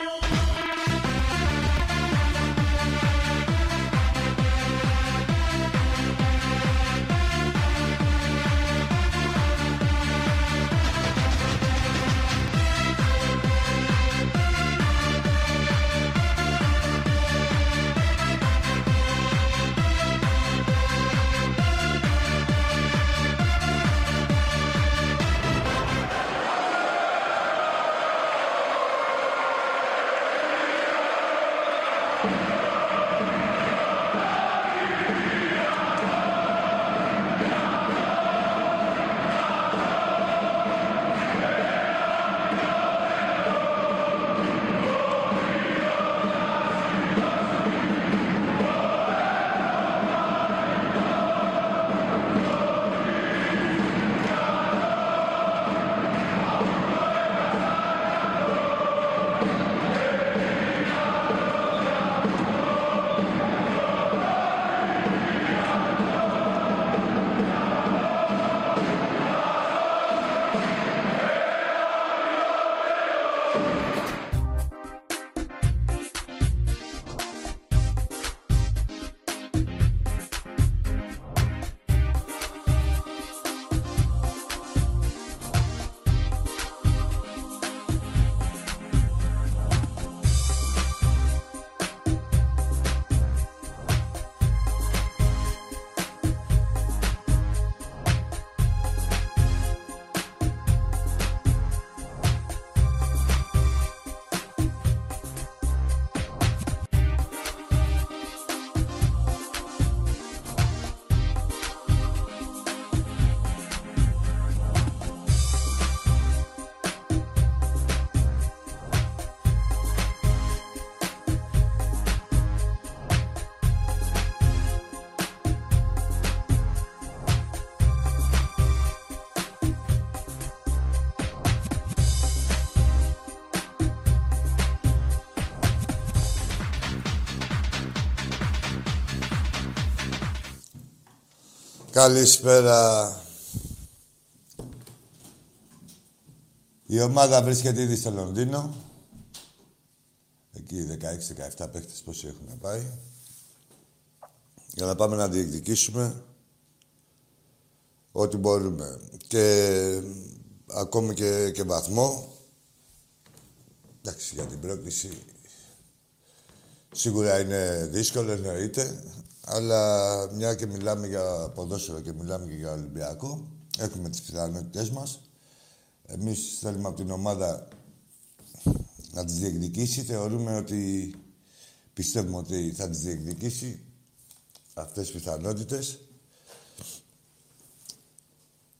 you. Καλησπέρα. Η ομάδα βρίσκεται ήδη στο Λονδίνο. Εκεί 16-17 παίχτες πόσοι έχουν πάει. Για να πάμε να διεκδικήσουμε ό,τι μπορούμε. Και ακόμη και, και βαθμό. Εντάξει, για την πρόκληση σίγουρα είναι δύσκολο, εννοείται. Αλλά μια και μιλάμε για ποδόσφαιρο και μιλάμε και για Ολυμπιακό, έχουμε τις πιθανότητές μας. Εμείς θέλουμε από την ομάδα να τις διεκδικήσει. Θεωρούμε ότι πιστεύουμε ότι θα τις διεκδικήσει αυτές τις πιθανότητες.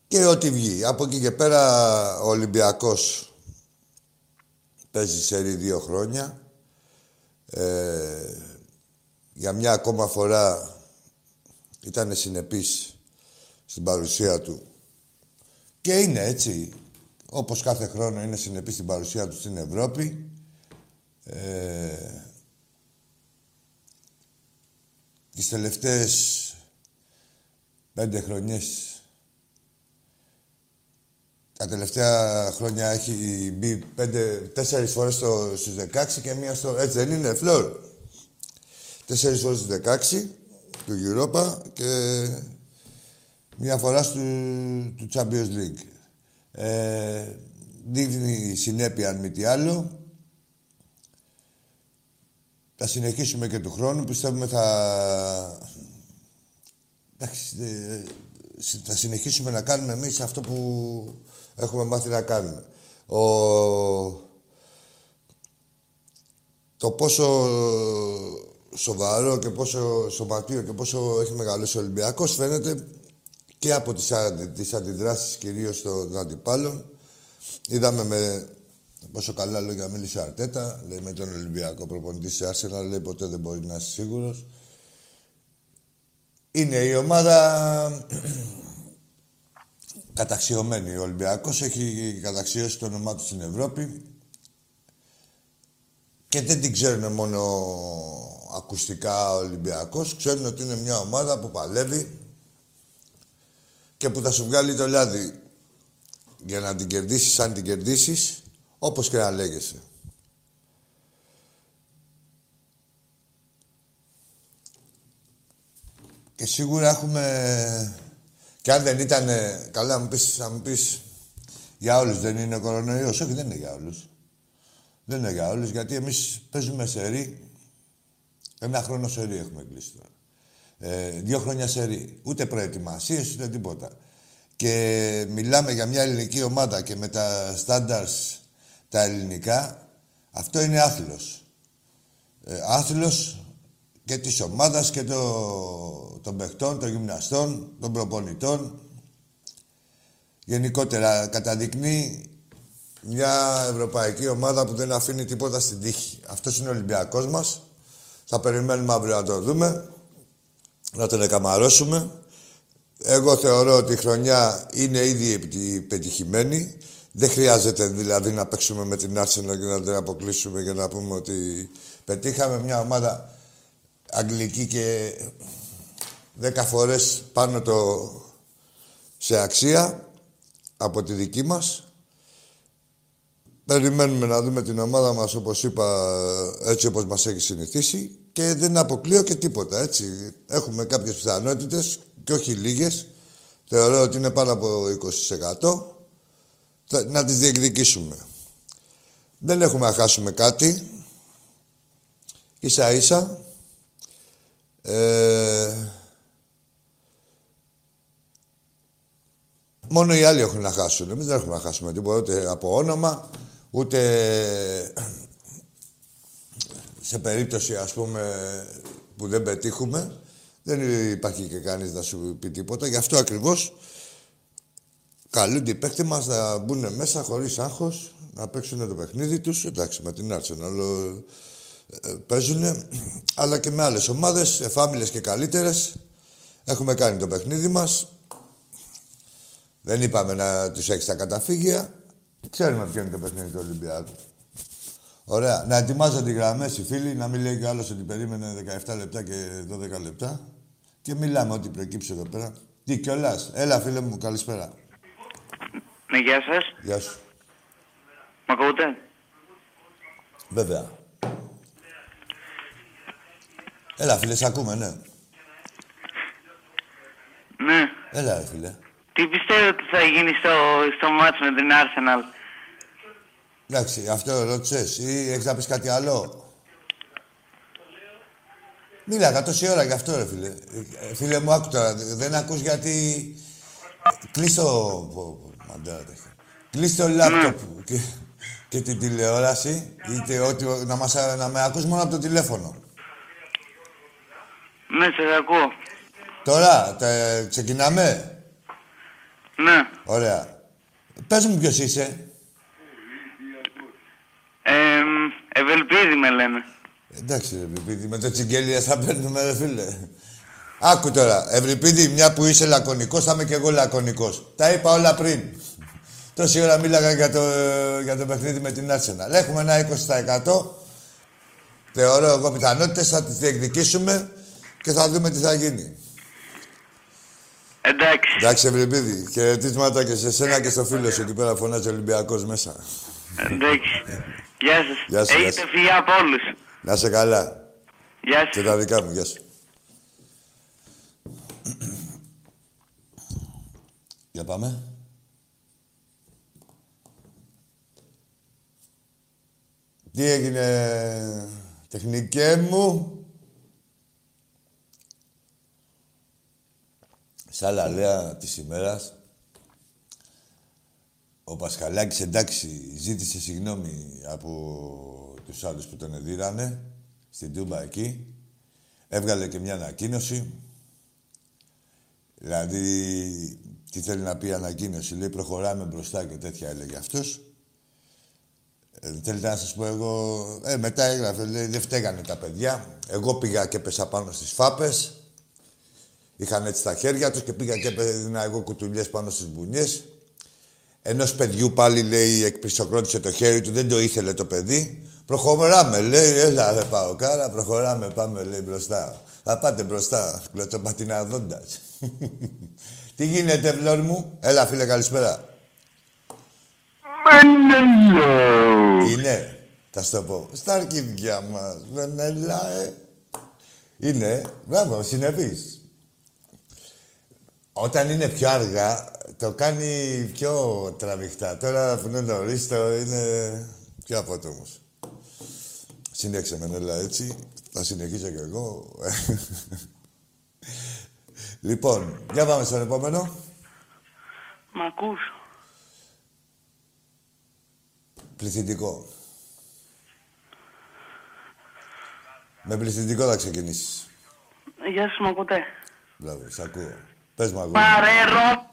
Και ό,τι βγει. Από εκεί και πέρα ο Ολυμπιακός παίζει σε δύο χρόνια. Ε, για μια ακόμα φορά ήταν συνεπής στην παρουσία του. Και είναι έτσι. Όπως κάθε χρόνο είναι συνεπής στην παρουσία του στην Ευρώπη. Ε, τις τελευταίες πέντε χρονιές τα τελευταία χρόνια έχει μπει πέντε, τέσσερις φορές στο, στους 16 και μία στο... Έτσι δεν είναι, Φλόρ; Τέσσερις φορές στους 16 του Europa και μία φορά στο, του Champions League. Ε, δείχνει συνέπεια αν μη τι άλλο. Θα συνεχίσουμε και του χρόνου. Πιστεύουμε θα... Εντάξει, θα συνεχίσουμε να κάνουμε εμείς αυτό που έχουμε μάθει να κάνουμε. Ο... Το πόσο σοβαρό και πόσο σωματείο και πόσο έχει μεγαλώσει ο Ολυμπιακός φαίνεται και από τις, τις αντιδράσεις κυρίως των αντιπάλων. Είδαμε με πόσο καλά λόγια μίλησε ο Αρτέτα, λέει με τον Ολυμπιακό προπονητή σε Άρσενα, λέει ποτέ δεν μπορεί να είσαι σίγουρος. Είναι η ομάδα καταξιωμένη. Ο Ολυμπιακός έχει καταξιώσει το όνομά του στην Ευρώπη και δεν την ξέρουν μόνο ακουστικά ο Ολυμπιακός. Ξέρουν ότι είναι μια ομάδα που παλεύει και που θα σου βγάλει το λάδι για να την κερδίσεις, αν την κερδίσεις, όπως και να λέγεσαι. Και σίγουρα έχουμε... Και αν δεν ήταν... Καλά, μου πεις, θα μου πεις... Για όλους δεν είναι κορονοϊός. Όχι, δεν είναι για όλους. Δεν είναι για όλους, γιατί εμείς παίζουμε σε ρί. Ένα χρόνο σε ρί έχουμε κλείσει τώρα. Ε, δύο χρόνια σε ρί. Ούτε προετοιμασίες, ούτε τίποτα. Και μιλάμε για μια ελληνική ομάδα και με τα standards τα ελληνικά, αυτό είναι άθλος. Ε, άθλος και της ομάδας και το, των παιχτών, των γυμναστών, των προπονητών. Γενικότερα καταδεικνύει μια ευρωπαϊκή ομάδα που δεν αφήνει τίποτα στην τύχη. Αυτός είναι ο Ολυμπιακός μας. Θα περιμένουμε αύριο να το δούμε, να τον εκαμαρώσουμε. Εγώ θεωρώ ότι η χρονιά είναι ήδη πετυχημένη. Δεν χρειάζεται δηλαδή να παίξουμε με την Arsenal και να την αποκλείσουμε για να πούμε ότι πετύχαμε μια ομάδα αγγλική και δέκα φορές πάνω το σε αξία από τη δική μας. Περιμένουμε να δούμε την ομάδα μας, όπως είπα, έτσι όπως μας έχει συνηθίσει και δεν αποκλείω και τίποτα, έτσι. Έχουμε κάποιες πιθανότητες και όχι λίγες. Θεωρώ ότι είναι πάνω από 20% να τις διεκδικήσουμε. Δεν έχουμε να χάσουμε κάτι. Ίσα ίσα ε, μόνο οι άλλοι έχουν να χάσουν. Εμείς δεν έχουμε να χάσουμε τίποτα ούτε από όνομα, ούτε σε περίπτωση ας πούμε που δεν πετύχουμε. Δεν υπάρχει και κανείς να σου πει τίποτα. Γι' αυτό ακριβώς καλούνται οι παίκτες μας να μπουν μέσα χωρίς άγχος, να παίξουν το παιχνίδι τους. Εντάξει, με την Arsenal ε, παίζουν, αλλά και με άλλες ομάδες, εφάμιλες και καλύτερες. Έχουμε κάνει το παιχνίδι μας. Δεν είπαμε να τους έχεις τα καταφύγια. Ξέρουμε ποιο είναι το παιχνίδι του Ολυμπιακού. Ωραία. Να ετοιμάζονται οι γραμμέ οι φίλοι, να μην λέει κι άλλος ότι περίμενε 17 λεπτά και 12 λεπτά. Και μιλάμε ό,τι προκύψει εδώ πέρα. Τι κιόλας. Έλα, φίλε μου, καλησπέρα. Ναι, γεια σας. Γεια σου. Μ' ακούτε; Βέβαια. Έλα, φίλε, σε ακούμε, ναι. Ναι. Έλα, ρε, φίλε. Τι πιστεύετε ότι θα γίνει στο, στο μάτς με την Arsenal; Εντάξει, αυτό ρώτησες ή έχεις να πεις κάτι άλλο; Μίλαγα τόση ώρα γι' αυτό, ρε φίλε. Ε, φίλε μου, άκου τώρα. Δεν ακούς γιατί... Κλείς το... Μαντέρα, τέτοια. Κλείς το λάπτοπ και, και την τηλεόραση, είτε ότι, να, μας, να με ακούς μόνο από το τηλέφωνο. Ναι, σας ακούω. Τώρα, τε- ξεκινάμε; Ναι. Ωραία. Πες μου ποιος είσαι. Ε, Ευελπίδη με λένε. Εντάξει, ρε Ευρυπίδη, με το τσιγκέλια θα παίρνουμε, ρε φίλε. Άκου τώρα, Ευρυπίδη, μια που είσαι λακωνικός, θα είμαι και εγώ λακωνικός. Τα είπα όλα πριν. Τόση ώρα μίλαγα για το, για το παιχνίδι με την Arsenal. Έχουμε ένα 20%. Θεωρώ εγώ πιθανότητες, θα τις διεκδικήσουμε και θα δούμε τι θα γίνει. Εντάξει. Εντάξει, Ευρυπίδη, χαιρετίσματα και σε σένα και στο φίλο σου εκεί πέρα φωνάζει Ολυμπιακός μέσα. Εντάξει. Γεια σας. Γεια σου, γεια Έχετε σου. φιλιά από όλους. Να είσαι καλά. Γεια Και σας. τα δικά μου, γεια σου. Για πάμε. Τι έγινε, τεχνικέ μου; Σ' άλλα λέα της ημέρας, ο Πασχαλάκης, εντάξει, ζήτησε συγγνώμη από τους άλλους που τον εδίρανε, στην Τούμπα εκεί. Έβγαλε και μια ανακοίνωση. Δηλαδή, τι θέλει να πει η ανακοίνωση; Λέει, προχωράμε μπροστά και τέτοια έλεγε αυτός. Ε, θέλετε να σας πω εγώ... Ε, μετά έγραφε, λέει, δεν φταίγανε τα παιδιά. Εγώ πήγα και πέσα πάνω στις φάπες. Είχαν έτσι τα χέρια τους και πήγα και έδινα εγώ κουτουλιές πάνω στις μπουνιές. Ενός παιδιού πάλι, λέει, εκπισοκρότησε το χέρι του, δεν το ήθελε το παιδί. Προχωράμε, λέει, έλα ρε πάω κάρα, προχωράμε, πάμε, λέει, μπροστά. Θα πάτε μπροστά, κλωτσοπατιναδόντας. Τι γίνεται, βλόρ μου; Έλα, φίλε, καλησπέρα. Είναι, θα σου το πω. Στα αρχίδια μας, Βενέλα, ε. Είναι, μπράβο, συνεπής. Όταν είναι πιο αργά, το κάνει πιο τραβηχτά. Τώρα που είναι νωρίς, το είναι πιο απότομος. Συνέχισε Μενέλα έτσι, θα συνεχίσω κι εγώ. λοιπόν, για πάμε στον επόμενο. Μ' ακούς; Πληθυντικό. Με πληθυντικό θα ξεκινήσεις. Γεια σας, μ' ακούτε. Μπράβο, σ' ακούω. Πες μου, αγόρι. Παρέρο.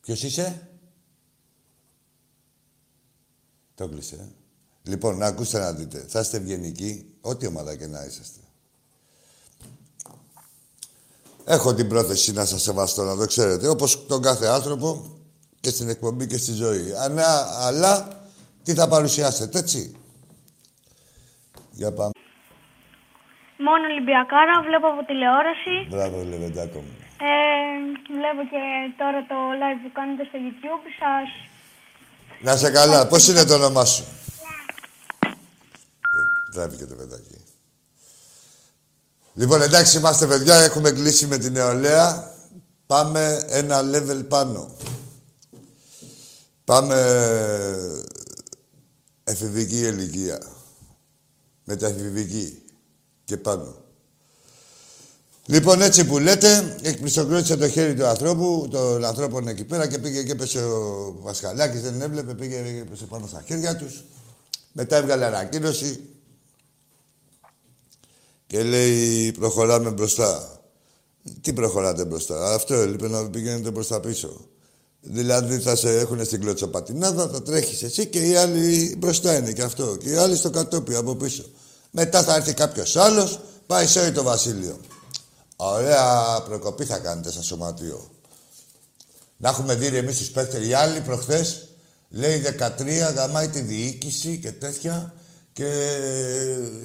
Ποιος είσαι; Το κλείσε. ε. Λοιπόν, να ακούστε να δείτε. Θα είστε ευγενικοί, ό,τι ομάδα και να είσαστε. Έχω την πρόθεση να σας σεβαστώ, να το ξέρετε. Όπως τον κάθε άνθρωπο και στην εκπομπή και στη ζωή. Αλλά, αλλά τι θα παρουσιάσετε, έτσι. Για πάμε. Μόνο Ολυμπιακάρα, βλέπω από τηλεόραση. Μπράβο, Λεβεντάκο μου. Ε, βλέπω και τώρα το live που κάνετε στο YouTube. Σας Να σε καλά. Πώς είναι το όνομά σου; Ε, Τράβηκε το παιδάκι. Λοιπόν, εντάξει, είμαστε παιδιά. Έχουμε κλείσει με την νεολαία. Πάμε ένα level πάνω. Πάμε εφηβική ηλικία. Μεταεφηβική. Και πάνω. Λοιπόν, έτσι που λέτε, εκπληκτοκρότησε το χέρι του ανθρώπου, των ανθρώπων εκεί πέρα και πήγε και έπεσε ο Πασχαλάκης, δεν έβλεπε, πήγε και έπεσε πάνω στα χέρια τους. Μετά έβγαλε ανακοίνωση και λέει προχωράμε μπροστά. Τι προχωράτε μπροστά; Αυτό έλειπε να πηγαίνετε προς τα πίσω. Δηλαδή θα σε έχουν στην κλωτσοπατινάδα, θα τρέχεις εσύ και οι άλλοι μπροστά είναι και αυτό. Και οι άλλοι στο κατόπι από πίσω. Μετά θα έρθει κάποιος άλλος, πάει σε το βασίλειο. Ωραία προκοπή θα κάνετε σαν σωματείο. Να έχουμε δει εμείς τους παίκτες. Οι άλλοι προχθές λέει 13 γαμάει τη διοίκηση και τέτοια και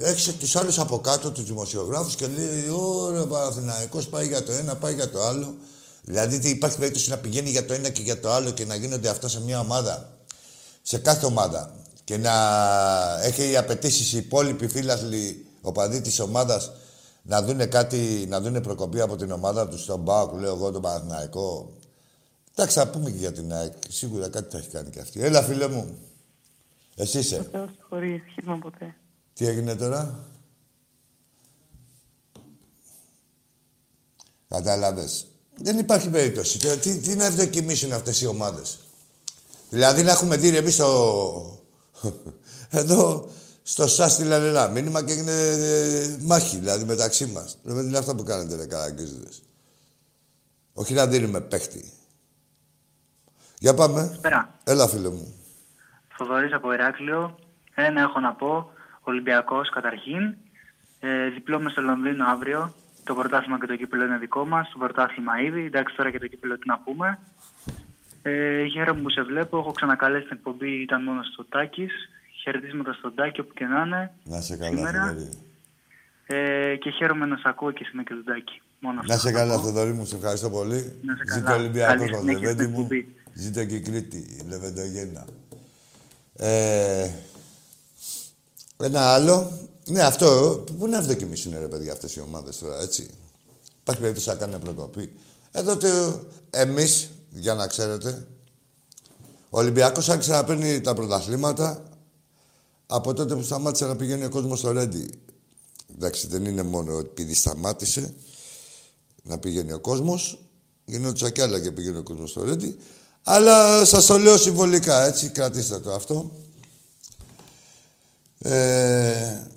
έχει τους άλλους από κάτω, τους δημοσιογράφους και λέει: Ωραία, Παναθηναϊκός πάει για το ένα, πάει για το άλλο. Δηλαδή τι υπάρχει περίπτωση να πηγαίνει για το ένα και για το άλλο και να γίνονται αυτά σε μια ομάδα. Σε κάθε ομάδα. Και να έχει οι απαιτήσεις οι υπόλοιποι φίλαθλοι, οπαδοί της ομάδας να δούνε κάτι, να δούνε προκοπή από την ομάδα τους στον Μπάουκ, λέω εγώ τον Παναθηναϊκό. Εντάξει, θα πούμε και για την ΑΕΚ. Σίγουρα κάτι θα έχει κάνει και αυτή. Έλα, φίλε μου. Εσύ είσαι. Βεβαίως, χωρίς σχήμα ποτέ. Τι έγινε τώρα; Κατάλαβες. Δεν υπάρχει περίπτωση. Τώρα, Τι, τι να ευδοκιμήσουν αυτές οι ομάδες; Δηλαδή να έχουμε δει εμείς στο... Εδώ στο ΣΑ στείλανε ένα μήνυμα και έγινε ε, μάχη δηλαδή μεταξύ μας. Δεν είναι αυτά που κάνετε ρε καραγκίζιδες. Όχι να δίνουμε παίχτη. Για πάμε. Καλησπέρα. Έλα φίλε μου. Θοδωρής από Ηράκλειο. Ένα έχω να πω. Ολυμπιακός καταρχήν. Ε, διπλό μες στο Λονδίνο αύριο. Το πρωτάθλημα και το κύπελο είναι δικό μας. Το πρωτάθλημα ήδη. Εντάξει τώρα και το κύπελο τι να πούμε. Ε, χαίρομαι που σε βλέπω. Έχω ξανακαλέσει την εκπομπή. Ήταν μόνος στο Τάκης. Χαιρετίσματα στον Τάκη όπου και να είναι. Να σε καλά, Σήμερα. Θοδωρή. Ε, και χαίρομαι να σε ακούω και εσύ και τον Τάκη. Μόνο αυτό Να σε θα καλά, πω. Θοδωρή μου, σε ευχαριστώ πολύ. Να σε Ζήτω καλά. Ολυμπιακός Καλή μας, συνέχεια Λεβέντη στην μου. εκπομπή. Ζήτω και η Κρήτη, η Λεβεντογένα. Ε, ένα άλλο. Ναι, αυτό. Πού να ευδοκιμήσουν ρε παιδιά αυτές οι ομάδες τώρα, έτσι. Υπάρχει περίπτωση να κάνουν προκοπή. Εδώ το, εμείς, για να ξέρετε, ο Ολυμπιακός άρχισε να παίρνει τα πρωταθλήματα από τότε που σταμάτησε να πηγαίνει ο κόσμος στο Ρέντι. Εντάξει, δεν είναι μόνο επειδή σταμάτησε να πηγαίνει ο κόσμος. Γινόντουσαν κι άλλα και πήγαινε ο κόσμος στο Ρέντι. Αλλά σας το λέω συμβολικά, έτσι, κρατήστε το αυτό. Ε,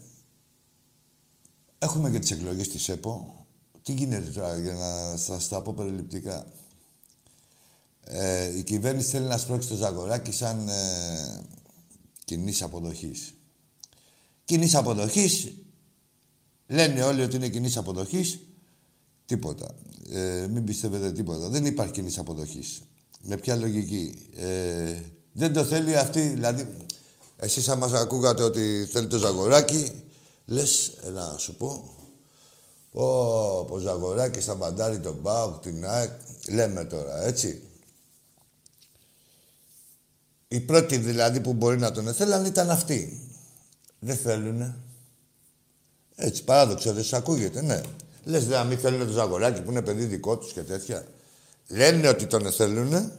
έχουμε και τις εκλογές της ΕΠΟ. Τι γίνεται τώρα, για να σας τα πω περιληπτικά. Ε, η κυβέρνηση θέλει να σπρώξει το Ζαγοράκι σαν ε, κοινής αποδοχής. Κοινής αποδοχής, λένε όλοι ότι είναι κοινής αποδοχής, τίποτα. Ε, μην πιστεύετε τίποτα. Δεν υπάρχει κοινής αποδοχής. Με ποια λογική; Ε, δεν το θέλει αυτή, δηλαδή, εσείς άμα σας ακούγατε ότι θέλει το Ζαγοράκι, λες, έλα να σου πω, Ω, πω Ζαγοράκι στα μπαντάρι τον Μπάουκ, την ΑΕΚ, λέμε τώρα, έτσι. Οι πρώτοι δηλαδή που μπορεί να τον θέλαν ήταν αυτοί. Δεν θέλουνε. Έτσι, παράδοξο, δεν σε ακούγεται, ναι. Λες, να μην θέλουν το Ζαγοράκι που είναι παιδί δικό τους και τέτοια. Λένε ότι τον θέλουν,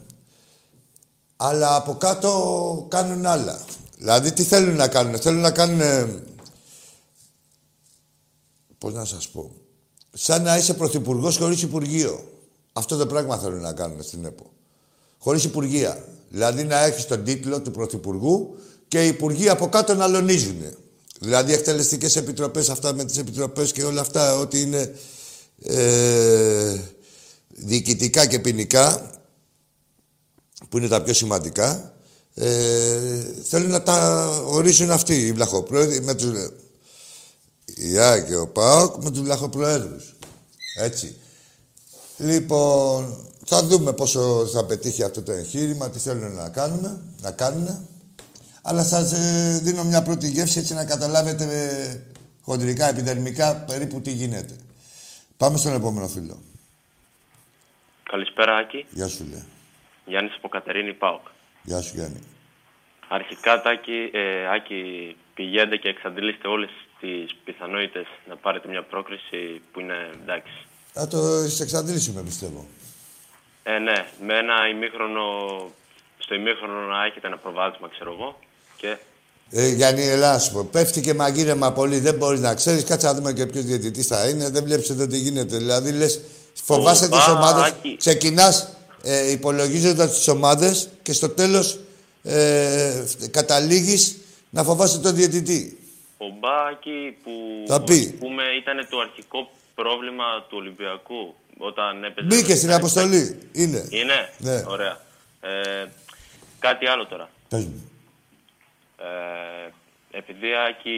αλλά από κάτω κάνουν άλλα. Δηλαδή, τι θέλουν να κάνουν. Θέλουν να κάνουν... ε, Πώς να σας πω. Σαν να είσαι πρωθυπουργός χωρίς υπουργείο. Αυτό το πράγμα θέλουν να κάνουν στην ΕΠΟ. Χωρίς υπουργεία. Δηλαδή να έχεις τον τίτλο του πρωθυπουργού και οι υπουργοί από κάτω να λονίζουν. Δηλαδή εκτελεστικές επιτροπές, αυτά με τις επιτροπές και όλα αυτά, ό,τι είναι ε, διοικητικά και ποινικά, που είναι τα πιο σημαντικά, ε, θέλουν να τα ορίσουν αυτοί οι βλαχοπρόεδροι με τους... Η ΑΕΚ και ο ΠΑΟΚ με τους βλαχοπροέδρους. Έτσι. Λοιπόν, θα δούμε πόσο θα πετύχει αυτό το εγχείρημα, τι θέλουν να κάνουμε, να κάνουν. Αλλά σας ε, δίνω μια πρώτη γεύση έτσι να καταλάβετε ε, χοντρικά, επιδερμικά περίπου τι γίνεται. Πάμε στον επόμενο φίλο. Καλησπέρα, Άκη. Γεια σου, λέει. Γιάννης από Κατερίνη ΠΑΟΚ. Γεια σου, Γιάννη. Αρχικά, Τάκη, ε, Άκη, πηγαίνετε και εξαντλήστε όλες τις πιθανότητες να πάρετε μια πρόκριση που είναι εντάξει. Θα το εξαντλήσουμε, πιστεύω. Ε, ναι, με ένα ημίχρονο, στο ημίχρονο να έχετε ένα προβάδισμα, ξέρω εγώ, και Ε, Γιάννη, ελά, να σου πω. Πέφτει και μαγείρεμα πολύ. Δεν μπορείς να ξέρεις. Κάτσε να δούμε και ποιος διαιτητής θα είναι. Δεν βλέπεις εδώ τι γίνεται. Δηλαδή, λες, φοβάσαι τις Μπα, ομάδες. Άκη. Ξεκινάς ε, υπολογίζοντας τις ομάδες και στο τέλος ε, καταλήγεις να φοβάσαι τον διαιτητή. ο Μπάκη που Θα πει. ας πούμε, ήταν το αρχικό πρόβλημα του Ολυμπιακού όταν έπαιζε... Μπήκε στην αποστολή. Είναι. Είναι, Ναι. ωραία. Ε, κάτι άλλο τώρα. Πες μου. Ε, επειδή Άκη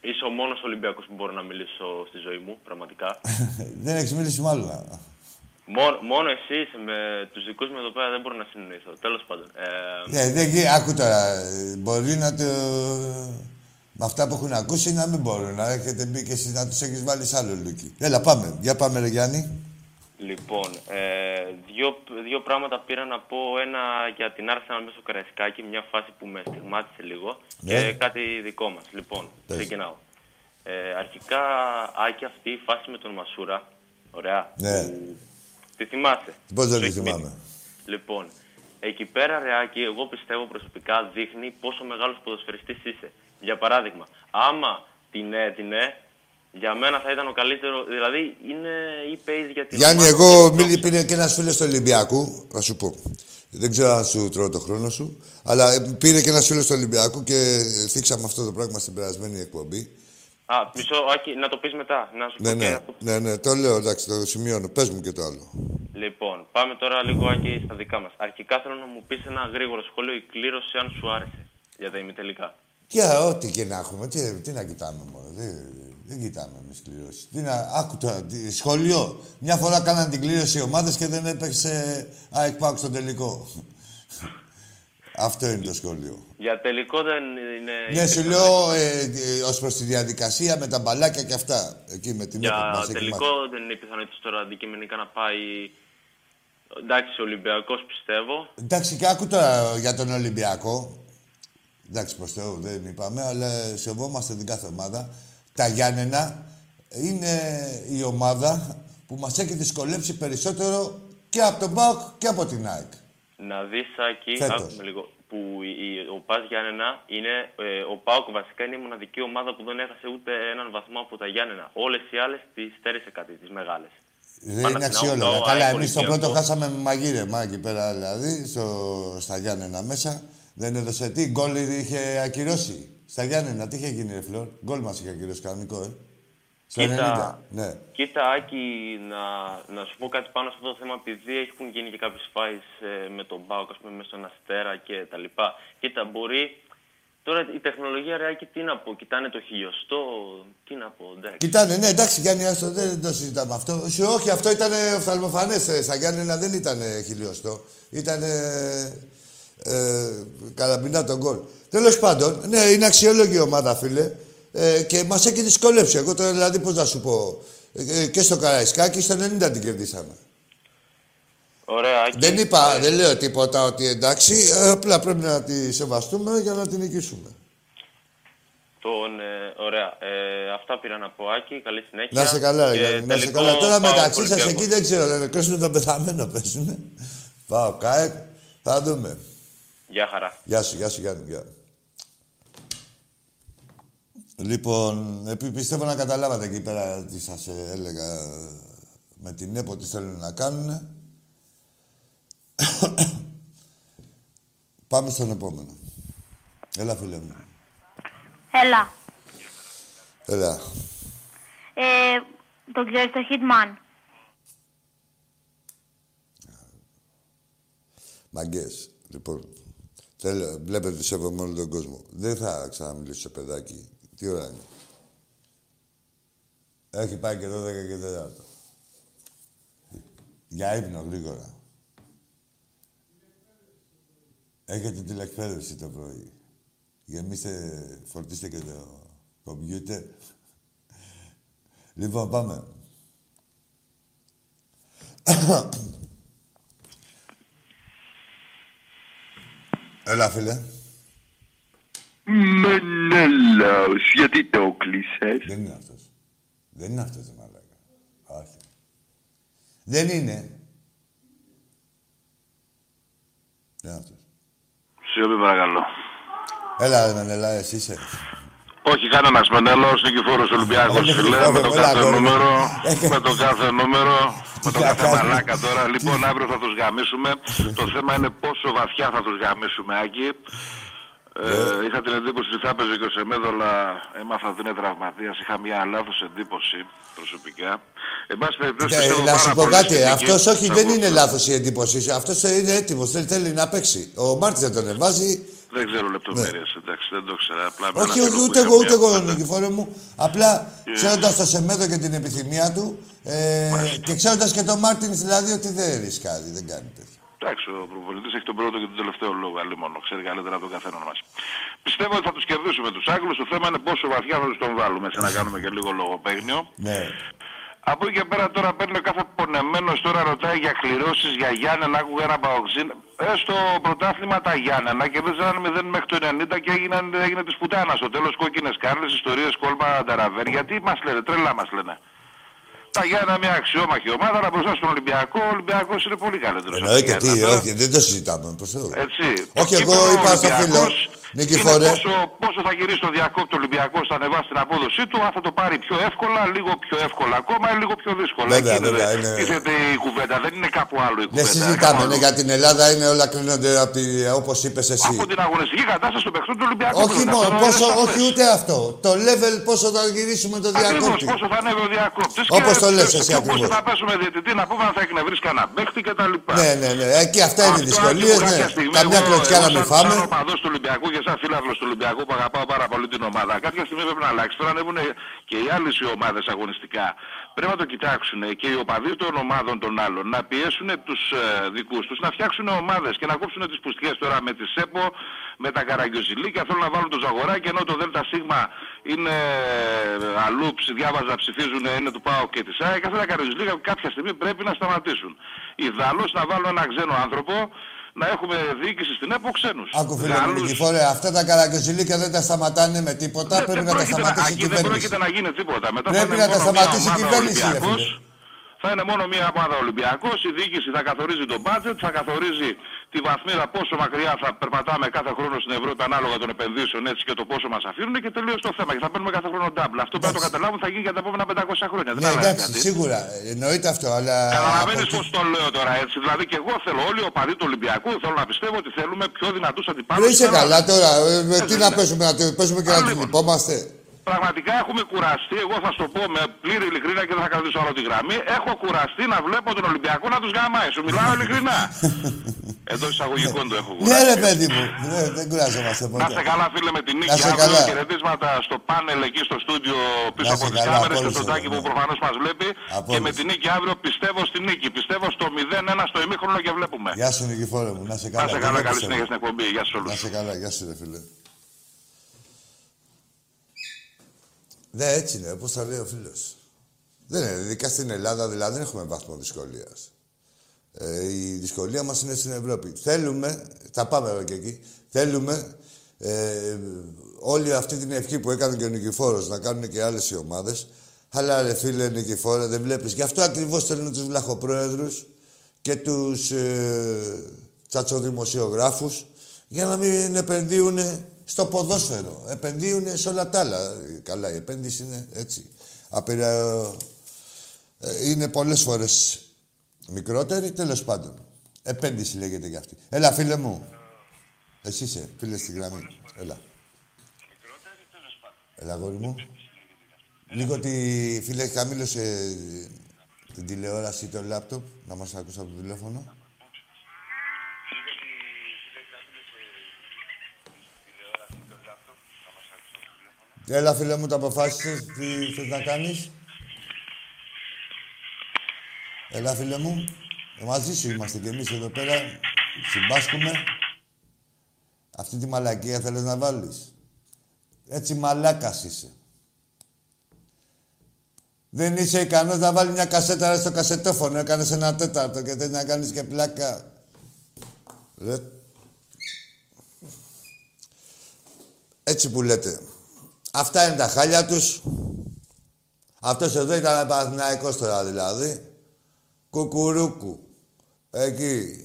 είσαι ο μόνος Ολυμπιακός που μπορώ να μιλήσω στη ζωή μου, πραγματικά. δεν έχεις μιλήσει μάλλον. μόνο, μόνο εσείς με τους δικούς μου εδώ πέρα δεν μπορώ να συνεννοηθώ. Τέλος πάντων. Ε, Ναι, δεν γι- άκου τώρα. ε, Μπορεί να το. Με αυτά που έχουν ακούσει να μην μπορούν να έχετε μπει και εσείς να τους έχεις βάλει σ' άλλο λούκι. Έλα, πάμε. Για πάμε, ρε Γιάννη. Λοιπόν, ε, δύο, δύο πράγματα πήρα να πω. Ένα για την Arsenal μέσα στο Καραϊσκάκι, μια φάση που με στιγμάτισε λίγο. Ναι. Και κάτι δικό μας. Λοιπόν, Πες. ξεκινάω. Ε, αρχικά, Άκη, αυτή η φάση με τον Μασούρα. Ωραία. Ναι. Που... Τη θυμάσαι; Πώς δεν Σου τη έχει μείνει. θυμάμαι. Λοιπόν, εκεί πέρα, Ρεάκη, εγώ πιστεύω προσωπικά δείχνει πόσο μεγάλος ποδοσφαιριστής είσαι. Για παράδειγμα, άμα την έδινε, για μένα θα ήταν ο καλύτερο. Δηλαδή, είναι η pace για την Γιάννη, ομάδα εγώ και μίλη, πήρε και ένας φίλος του Ολυμπιακού, θα σου πω. Δεν ξέρω αν σου τρώω το χρόνο σου, αλλά ε, πήρε και ένας φίλος του Ολυμπιακού και θίξαμε αυτό το πράγμα στην περασμένη εκπομπή. Α, μισό, Άκη, να το πεις μετά. Να σου Ναι, πω και ναι, αυτό. ναι, ναι, το λέω, εντάξει, το σημειώνω. Πες μου και το άλλο. Λοιπόν, πάμε τώρα λίγο Άκη στα δικά μας. Αρχικά θέλω να μου πεις ένα γρήγορο σχόλιο η κλήρωση αν σου άρεσε για τα ημιτελικά. Για ό,τι και να έχουμε, τι, τι να κοιτάμε μόνο. Δεν, δεν κοιτάμε εμείς κλήρωση. Τι να, άκου τώρα, τι- σχολείο. Μια φορά κάναν την κλήρωση οι ομάδες και δεν έπαιξε ΑΕΚ ΠΑΟΚ στο τελικό. Αυτό είναι το σχολείο. Για τελικό δεν είναι... Ναι, σου λέω ε, ε, ως προς τη διαδικασία με τα μπαλάκια και αυτά. Εκεί με την Για έπο μας έχει τελικό μάθει. δεν είναι πιθανότητα τώρα αντικειμενικά να πάει... Εντάξει, ο Ολυμπιακός πιστεύω. Εντάξει, και άκου τώρα για τον Ολυμπιακό. Εντάξει, προς Θεού δεν είπαμε, αλλά σεβόμαστε την κάθε ομάδα. Τα Γιάννενα είναι η ομάδα που μας έχει δυσκολέψει περισσότερο και από τον ΠΑΟΚ και από την ΑΕΚ. Να δεις, Άκη, Φέτος. άκουμε λίγο, που η, η- ο Πας Γιάννενα είναι, ε, ο ΠΑΟΚ βασικά είναι η μοναδική ομάδα που δεν έχασε ούτε έναν βαθμό από τα Γιάννενα. Όλες οι άλλες τις στέρισε κάτι, τις μεγάλες. Δεν είναι Παναθηναϊκό, αξιόλογα. ΑΕΚ, Καλά, εμείς το Ολυμπιακό. πρώτο χάσαμε με μαγείρεμα εκεί πέρα δηλαδή, στο, στα Γιάννενα μέσα. Δεν έδωσε τι, γκολ είχε ακυρώσει. Στα Γιάννενα, τι είχε γίνει, ρε Φλόρ. Γκολ μας είχε ακυρώσει κανονικό, ε. Στο 90. Κοίτα, Ναι. κοίτα, Άκη, να, να σου πω κάτι πάνω σε αυτό το θέμα, επειδή έχουν γίνει και κάποιες φάεις ε, με τον ΠΑΟΚ, ας πούμε, μέσα στον Αστέρα και τα λοιπά. Κοίτα, μπορεί... Τώρα η τεχνολογία, ρε Άκη, τι να πω, κοιτάνε το χιλιοστό, τι να πω, εντάξει. Κοιτάνε, ναι, εντάξει, Γιάννη, άστο, δεν το συζητάμε αυτό. Σου, όχι, αυτό ήταν οφθαλμοφανές. Στα Γιάννενα δεν ήταν χιλιοστό. Ήταν ε, καραμπινά τον γκολ. Τέλος πάντων, ναι, είναι αξιόλογη η ομάδα, φίλε. Ε, και μας έχει δυσκολέψει. Εγώ τώρα, δηλαδή, πώς να σου πω. Ε, και στο Καραϊσκάκι, στο 90 την κερδίσαμε. Ωραία, Άκη. Δεν είπα, δεν λέω τίποτα ότι εντάξει, ε, απλά πρέπει να τη σεβαστούμε για να την νικήσουμε. Τον, ε, ωραία. Ε, αυτά πήρα να πω, Άκη. Καλή συνέχεια. Να σε καλά, Και Γιάννη, να σε τελικό καλά. Τώρα πάω μεταξύ σα Ολυμπιακό. εκεί δεν ξέρω, λένε κρέσουν τον πεθαμένο, παίζουνε. Πάω, ΚΑΕΚ, θα δούμε. Γεια χαρά. Γεια σου, γεια σου, Γιάννη, γεια. Λοιπόν, επί- πιστεύω να καταλάβατε εκεί πέρα τι σας ε, έλεγα ε, με την ΕΠΟ τι θέλουν να κάνουν. Πάμε στον επόμενο. Έλα, φίλε μου. Έλα. Έλα. Ε, το ξέρεις το Hitman. Μαγκές. Λοιπόν, θέλω, βλέπετε ότι σέβομαι όλο τον κόσμο. Δεν θα ξαναμιλήσω σε παιδάκι. Τι ώρα είναι; Έχει πάει και 12 και 4. Για ύπνο γρήγορα. Έχετε τηλεκπαίδευση το πρωί. Γεμίστε, φορτίστε και το κομπιούτερ. Λοιπόν, πάμε. Έλα, φίλε. Μενέλαος, γιατί το κλείσες; Δεν είναι αυτός. Δεν είναι αυτός, μαλάκα. Όχι. Δεν είναι. Δεν είναι αυτός. Σιωπή παρακαλώ. Έλα, ρε Μενέλα, εσύ είσαι. Όχι κανένας Μενέλαος, Νικηφόρος Ολυμπιάκος, Όχι, φίλε, Νικηφόρο, με το έλα, κάθε αγόρι μου. νούμερο, Έχε- με το κάθε νούμερο, με το Τι κάθε θα κάνουμε. μαλάκα τώρα. Λοιπόν, αύριο θα τους γαμίσουμε. το θέμα είναι πόσο βαθιά θα τους γαμίσουμε, Άκη. Ναι. Ε, είχα την εντύπωση ότι θα έπαιζε και ο Σεμέδο, αλλά έμαθα ότι είναι τραυματίας. Είχα μια λάθος εντύπωση προσωπικά. Εν πάση περιπτώσει, Ε, πιστεύω να πάρα σου πω πολύ κάτι, στην νίκη. αυτός όχι, Θα δεν μπορούσε- είναι λάθος η εντύπωσή σου. Αυτός είναι έτοιμος, θέλει, θέλει να παίξει. Ο Μάρτης δεν τον εβάζει. Δεν ξέρω λεπτομέρειες, εντάξει, δεν το ξέρω. Απλά με ένα Ναι. Όχι, φίλο όχι, που ούτε είχα εγώ, μια ούτε εγώ, κουβέντα. Νικηφόρο μου. Απλά ξέροντας το Σεμέδο και την επιθυμία του ε, και ξέροντας και τον Μάρτινς δηλαδή ότι δεν ρισκάρει, δεν κάνει τέτοια. Εντάξει, ο προπονητής έχει τον πρώτο και τον τελευταίο λόγο, αλλή μόνο. Ξέρει καλύτερα από τον καθένα μας. Πιστεύω ότι θα τους κερδίσουμε τους Άγγλους. Το θέμα είναι πόσο βαθιά θα τους τον βάλουμε, σε να κάνουμε και λίγο λογοπαίγνιο. Ναι. Από εκεί και πέρα τώρα παίρνει κάθε πονεμένος τώρα ρωτάει για κληρώσεις για Γιάννενα. Άκουγα ένα παοξίν. Ε, στο πρωτάθλημα τα Γιάννενα και δεν ξέραν 0 μέχρι το 90 και έγιναν, έγινε της πουτάνας. Στο τέλος κόκκινες κάρτες, ιστορίες, κόλμα, ταραβέρ. Γιατί μας λένε, τρελά μας λένε. Τα Γιάννα μια αξιόμαχη ομάδα, αλλά μπροστά στον Ολυμπιακό, ο Ολυμπιακός είναι πολύ καλύτερος. Εννοείται τι, όχι, δεν το συζητάμε. Προς Θεού. Έτσι. Όχι, Το εγώ κύπελλο είπα στο φίλο, Ολυμπιακός Νικηφόρε. είναι Πόσο, πόσο θα γυρίσει το διακόπτο Ολυμπιακός, θα ανεβάσει την απόδοσή του, αν θα το πάρει πιο εύκολα, λίγο πιο εύκολα ακόμα ή λίγο πιο δύσκολα. Βέβαια, Εκεί βέβαια, είναι- είναι- τίθεται η κουβέντα, δεν είναι κάπου άλλο η Δεν κουβέντα. συζητάμε, κάπου ναι, αλλού. για την Ελλάδα είναι όλα κρίνονται από τη, όπως είπες εσύ. Από την αγωνιστική κατάσταση του παιχνιδιού του Ολυμπιακού. Όχι πρώτα. μόνο, Αυτό πόσο, είναι όχι σαφές. ούτε αυτό. Το level πόσο θα γυρίσουμε το Ακριβώς, διακόπτη. πόσο θα ανέβει ο διακόπτης Όπως και το λες σε εσύ ποιο ακριβώς. πόσο θα πέσουμε διαιτητή να πούμε αν θα εκνευρίσει κανένα παίχτη και τα λοιπά. Ναι, ναι, ναι. Εκεί αυτά είναι οι Αυτό, δυσκολίες. Άκη, μου, Ναι. κάποια στιγμή Καμιά εγώ- κλωτσιά εγώ να μην σαν- φάμε. Σαν οπαδός του Ολυμπιακού και σαν φίλαθλος του Ολυμπιακού που αγαπάω πάρα πολύ την ομάδα. Κάποια στιγμή πρέπει να αλλάξει. Τώρα ανέβουν και οι άλλες οι ομάδες αγωνιστικά. Πρέπει να το κοιτάξουν και οι οπαδοί των ομάδων των άλλων να πιέσουν τους ε, δικούς τους, να φτιάξουν ομάδες και να κόψουν τις πουστιές τώρα με τη ΣΕΠΟ, με τα Καραγκιοζηλίκια, θέλουν να βάλουν το Ζαγοράκι ενώ το ΔΣ είναι ε, αλλού, ψ- διάβαζα, ψηφίζουν, είναι του ΠΑΟ και της ΑΕΚ. Αυτά τα Καραγκιοζηλίκια κάποια στιγμή πρέπει να σταματήσουν. Ιδάλλως να βάλουν ένα ξένο άνθρωπο να έχουμε διοίκηση στην ΕΠΟ ξένους. Άκου φίλε μου, Γάλλους. Νικηφόρε, αυτά τα καραγκιοζηλίκια δεν τα σταματάνε με τίποτα. Δεν- Πρέπει δεν να τα πρόκειται σταματήσει η εκεί δεν κυβέρνηση. πρόκειται να γίνει τίποτα. Μετά Πρέπει θα είναι να τα μόνο σταματήσει μια η ομάδα κυβέρνηση, ρε Ολυμπιακός. φίλε. Θα είναι μόνο μια ομάδα Ολυμπιακός, η διοίκηση θα καθορίζει το μπάτζετ, θα καθορίζει τη βαθμίδα πόσο μακριά θα περπατάμε κάθε χρόνο στην Ευρώπη ανάλογα των επενδύσεων έτσι και το πόσο μας αφήνουν και τελείωσε το θέμα. Και θα παίρνουμε κάθε χρόνο double. Αυτό πρέπει να το καταλάβουν θα γίνει για τα επόμενα 500 χρόνια. Δεν Ναι, αλλάζει εντάξει, κάτι. σίγουρα. Εννοείται αυτό, αλλά. Καταλαβαίνεις από πώς εκεί- το λέω τώρα έτσι. Δηλαδή και εγώ θέλω όλοι οι οπαδοί του Ολυμπιακού θέλω να πιστεύω ότι θέλουμε πιο δυνατούς αντιπάλους. Ρε, είσαι στην Ελλάδα. καλά τώρα. ε, με Τι είναι. να παίζουμε, να το- παίζουμε και να Α, του λοιπόν. λυπόμαστε. Πραγματικά έχουμε κουραστεί, εγώ θα σου το πω με πλήρη ειλικρίνεια και δεν θα κρατήσω άλλο τη γραμμή. Έχω κουραστεί να βλέπω τον Ολυμπιακό να τους γαμάει. Σου μιλάω ειλικρινά. Εντός εισαγωγικών το έχω Ναι, κουραστεί. ρε παιδί μου. Ναι, δεν κουράζομαστε Να είστε ποτέ. καλά φίλε με την Να νίκη. είστε Αύριο καλά. χαιρετίσματα στο πάνελ εκεί στο στούντιο πίσω Να από είστε τις καλά, κάμερες και από στον όλους, Τάκη ναι. που προφανώς μας βλέπει. Από Και με όλους. την νίκη αύριο πιστεύω στη νίκη. Πιστεύω στο 0-1 στο ημίχρονο και βλέπουμε. Γεια σου, Νικηφόρε μου. Να σε Να καλά. είστε δεν καλά, το καλή πιστεύω. συνέχεια στην εκπομπή. Γεια σας Να όλους. σε καλά, γεια σου, ρε φίλε. Ναι, έτσι είναι, όπως τα λέει ο φίλος. Δεν είναι, ειδικά στην Ελλάδα δηλαδή δεν έχουμε βαθμό δυσκολίας. Ε, η δυσκολία μας είναι στην Ευρώπη. Θέλουμε, θα πάμε εδώ και εκεί, θέλουμε ε, όλη αυτή την ευχή που έκανε και ο Νικηφόρος να κάνουν και άλλες οι ομάδες. Αλλά ρε φίλε Νικηφόρε, δεν βλέπεις. Γι' αυτό ακριβώς θέλουν τους βλαχοπρόεδρους και τους ε, τσατσοδημοσιογράφους για να μην επενδύουν στο ποδόσφαιρο. Επενδύουν σε όλα τα άλλα. Καλά, η επένδυση είναι έτσι. Απειρα... ε, είναι πολλές φορές μικρότερη, τέλος πάντων. Επένδυση λέγεται για αυτή. Έλα, φίλε μου. Εσύ είσαι, φίλε στη γραμμή. Έλα. Έλα, αγόρι μου. Λίγο τη... Φίλε, χαμήλωσε την τηλεόραση ή το λάπτοπ, να μας ακούσει από το τηλέφωνο. Έλα, φίλε μου, το αποφάσισες, τι θες να κάνεις; Έλα, φίλε μου. Ε, μαζί σου είμαστε κι εμείς εδώ πέρα. Συμπάσχουμε. Αυτή τη μαλακία θέλεις να βάλεις. Έτσι μαλάκας είσαι. Δεν είσαι ικανός να βάλεις μια κασέτα ρε, στο κασετόφωνο. Έκανες ένα τέταρτο και θέλει να κάνεις και πλάκα. Ρε. Έτσι που λέτε. Αυτά είναι τα χάλια τους. Αυτός εδώ ήταν Παναθηναϊκός τώρα δηλαδή. Κουκουρούκου. Εκεί.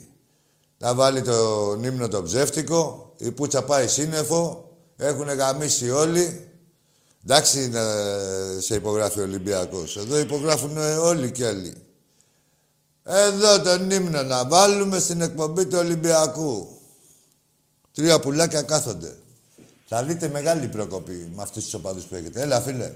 Θα βάλει το ύμνο το ψεύτικο. Η πουτσα πάει σύννεφο. Έχουν γαμίσει όλοι. Εντάξει είναι σε υπογράφει ο Ολυμπιακός. Εδώ υπογράφουν όλοι και άλλοι. Εδώ τον ύμνο να βάλουμε στην εκπομπή του Ολυμπιακού. Τρία πουλάκια κάθονται. Θα δείτε μεγάλη προκοπή με αυτούς τους οπαδούς που έχετε. Έλα, φίλε.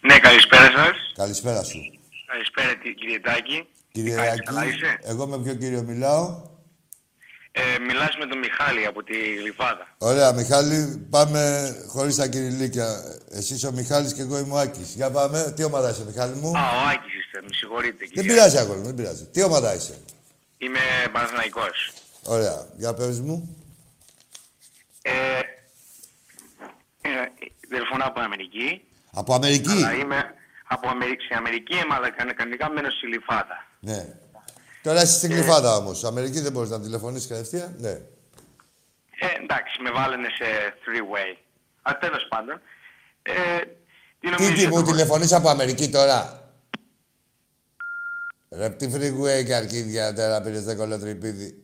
Ναι, καλησπέρα σας. Καλησπέρα σου. Καλησπέρα τι- κύριε Τάκη. Κύριε κάνεις, Άκη, καλά είσαι; εγώ με ποιο κύριο μιλάω; Ε, μιλάς με τον Μιχάλη από τη Γλυφάδα. Ωραία, Μιχάλη, πάμε χωρίς τα κυριλίκια. Εσύ είσαι ο Μιχάλης και εγώ είμαι ο Άκης. Για πάμε. Τι ομάδα είσαι, Μιχάλη μου; Α, ο Άκης είστε, με συγχωρείτε Δεν κύριε. πειράζει, αγόρι μου, δεν πειράζει. Τι ομάδα είσαι; Είμαι Παναθηναϊκός. Ωραία. Για πες μου. Ε, ε, τηλεφωνώ από Αμερική. Από Αμερική; Αλλά είμαι από Αμερική. Στην Αμερική είμαι, αλλά καν- κανονικά μένω στη Λιφάδα. Ναι. Τώρα είσαι στην Κλειφάδα όμως. Αμερική δεν μπορείς να τηλεφωνήσεις κατευθείαν; Ναι. Ε, εντάξει, με βάλανε σε three-way. Α, τέλος πάντων. Ε, τι Τι, νομίζετε τι, μου τώρα; τηλεφωνείς από Αμερική τώρα; Ρε, τι freeway και αρκίδια τώρα πήρες το κολοτρυπίδι.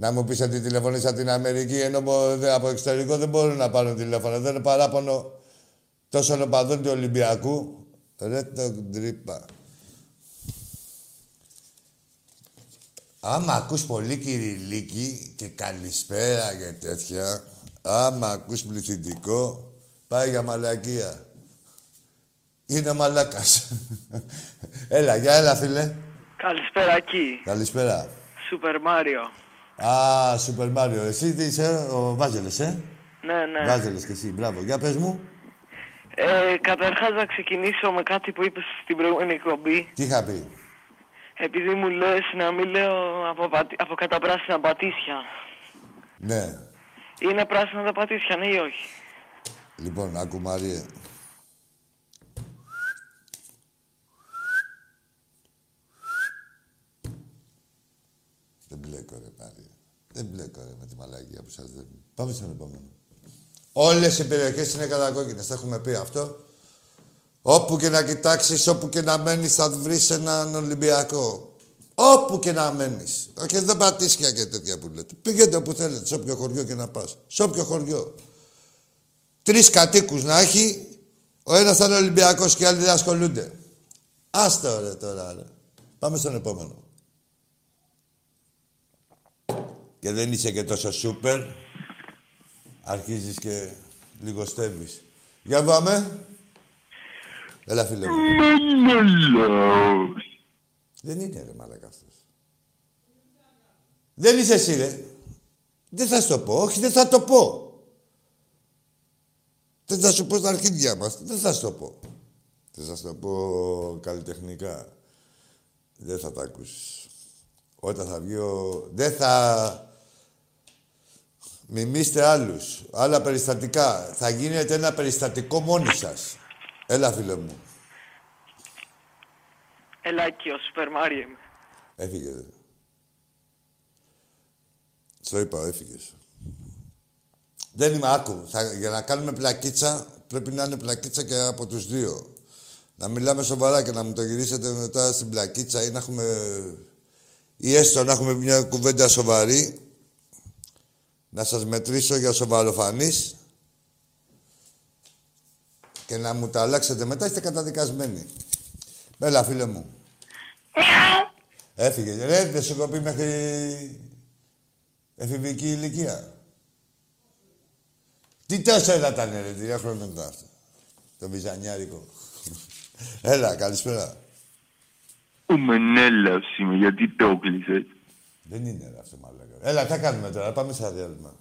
Να μου πεις ότι τηλεφωνείς από την Αμερική, ενώ μπο- δε- από εξωτερικό δεν μπορούν να πάρουν τηλέφωνο. Δεν είναι παράπονο τόσο οπαδών του Ολυμπιακού. Ρε το τρύπα. Άμα ακούς πολύ κυριλίκη και καλησπέρα και τέτοια, άμα ακούς πληθυντικό, πάει για μαλακία. Είναι μαλάκας. έλα, για έλα, φίλε. Καλησπέρα εκεί. Καλησπέρα. Σούπερ Μάριο. Α, Σούπερ Μάριο. Εσύ τι είσαι, ο Βάζελες, ε; Ναι, ναι. Βάζελες και εσύ, μπράβο. Για πες μου, Ε, καταρχάς να ξεκινήσω με κάτι που είπες στην προηγούμενη εκπομπή. τι είχα πει; Επειδή μου λες να μην λέω από, πατη... από κατά πράσινα πατήσια. Ναι. Είναι πράσινα τα πατήσια, ναι ή όχι; Λοιπόν, άκου Μαρία. Δεν μπλέκω ρε Μαρία. Δεν μπλέκω ρε με τη μαλακία που σας δίνω. Πάμε στον επόμενο. Όλες οι περιοχές είναι κατακόκκινες. Τα έχουμε πει αυτό. Όπου και να κοιτάξεις, όπου και να μένεις θα βρεις έναν Ολυμπιακό. Όπου και να μένεις. Όχι δεν πατήσια και τέτοια που λέτε. Πήγαινε όπου θέλετε, σε όποιο χωριό και να πας. Σε όποιο χωριό. Τρεις κατοίκους να έχει, ο ένας θα είναι Ολυμπιακός και οι άλλοι δεν ασχολούνται. Άστα ρε τώρα ρε. Πάμε στον επόμενο. Και δεν είσαι και τόσο σούπερ. Αρχίζεις και λιγοστεύεις. Για πάμε. Έλα φίλε μου. Δεν είναι ρε μαλάκα αυτός. Δεν είσαι εσύ ρε. Δεν θα σου το πω. Όχι, δεν θα το πω. Δεν θα σου πω στα αρχίδια μας. Δεν θα σου το πω. Δεν θα σου το πω καλλιτεχνικά. Δεν θα τα ακούσεις. Όταν θα βγει ο... Δεν θα... Μιμήστε άλλους. Άλλα περιστατικά. Θα γίνετε ένα περιστατικό μόνοι σας. Έλα, φίλε μου. Έλα εκεί, ο Σούπερ Μάριο είμαι. Έφυγε. ρε. Στο είπα, έφυγες. Δεν είμαι άκου. Θα, για να κάνουμε πλακίτσα, πρέπει να είναι πλακίτσα και από τους δύο. Να μιλάμε σοβαρά και να μου το γυρίσετε μετά στην πλακίτσα ή να έχουμε... ή έστω να έχουμε μια κουβέντα σοβαρή. Να σας μετρήσω για σοβαροφανείς και να μου τα αλλάξετε μετά, είστε καταδικασμένοι. Έλα, φίλε μου. Έφυγε. Ρε, δεν σου κοπεί μέχρι εφηβική ηλικία. Τι τέσσερα ήταν, ρε, τρία χρόνια ήταν αυτό. Το βυζανιάρικο. Έλα, καλησπέρα. Ο Μενέλαος είμαι, γιατί το έκλεισες. Δεν είναι ρε, αυτό μαλάκα. Έλα, τι θα κάνουμε τώρα, πάμε σε ένα διάλειμμα.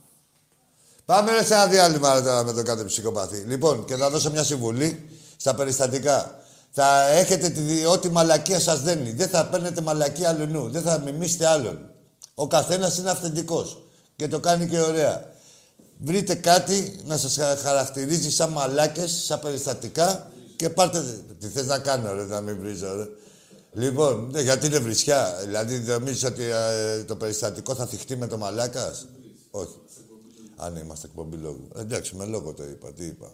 Πάμε ρε, σε ένα διάλειμμα ρε, τώρα με το κάθε ψυχοπαθή. Λοιπόν, και θα δώσω μια συμβουλή στα περιστατικά. Θα έχετε τη, δι- ό,τι μαλακία σας δένει. Δεν θα παίρνετε μαλακία αλλού. Δεν θα μιμήσετε άλλον. Ο καθένας είναι αυθεντικός. Και το κάνει και ωραία. Βρείτε κάτι να σας χα- χαρακτηρίζει σαν μαλάκες, σαν περιστατικά και πάρτε... Τι θες να κάνω, ρε, να μην βρίζω, ρε. Λοιπόν, ναι, γιατί είναι βρισιά. Δηλαδή, νομίζεις ότι ε, το περιστατικό θα θυχτεί με το μαλάκας; Όχι. Αν είμαστε εκπομπή λόγου. Εντάξει, με λόγο το είπα. Τι είπα.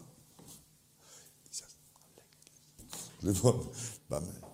Λοιπόν, πάμε.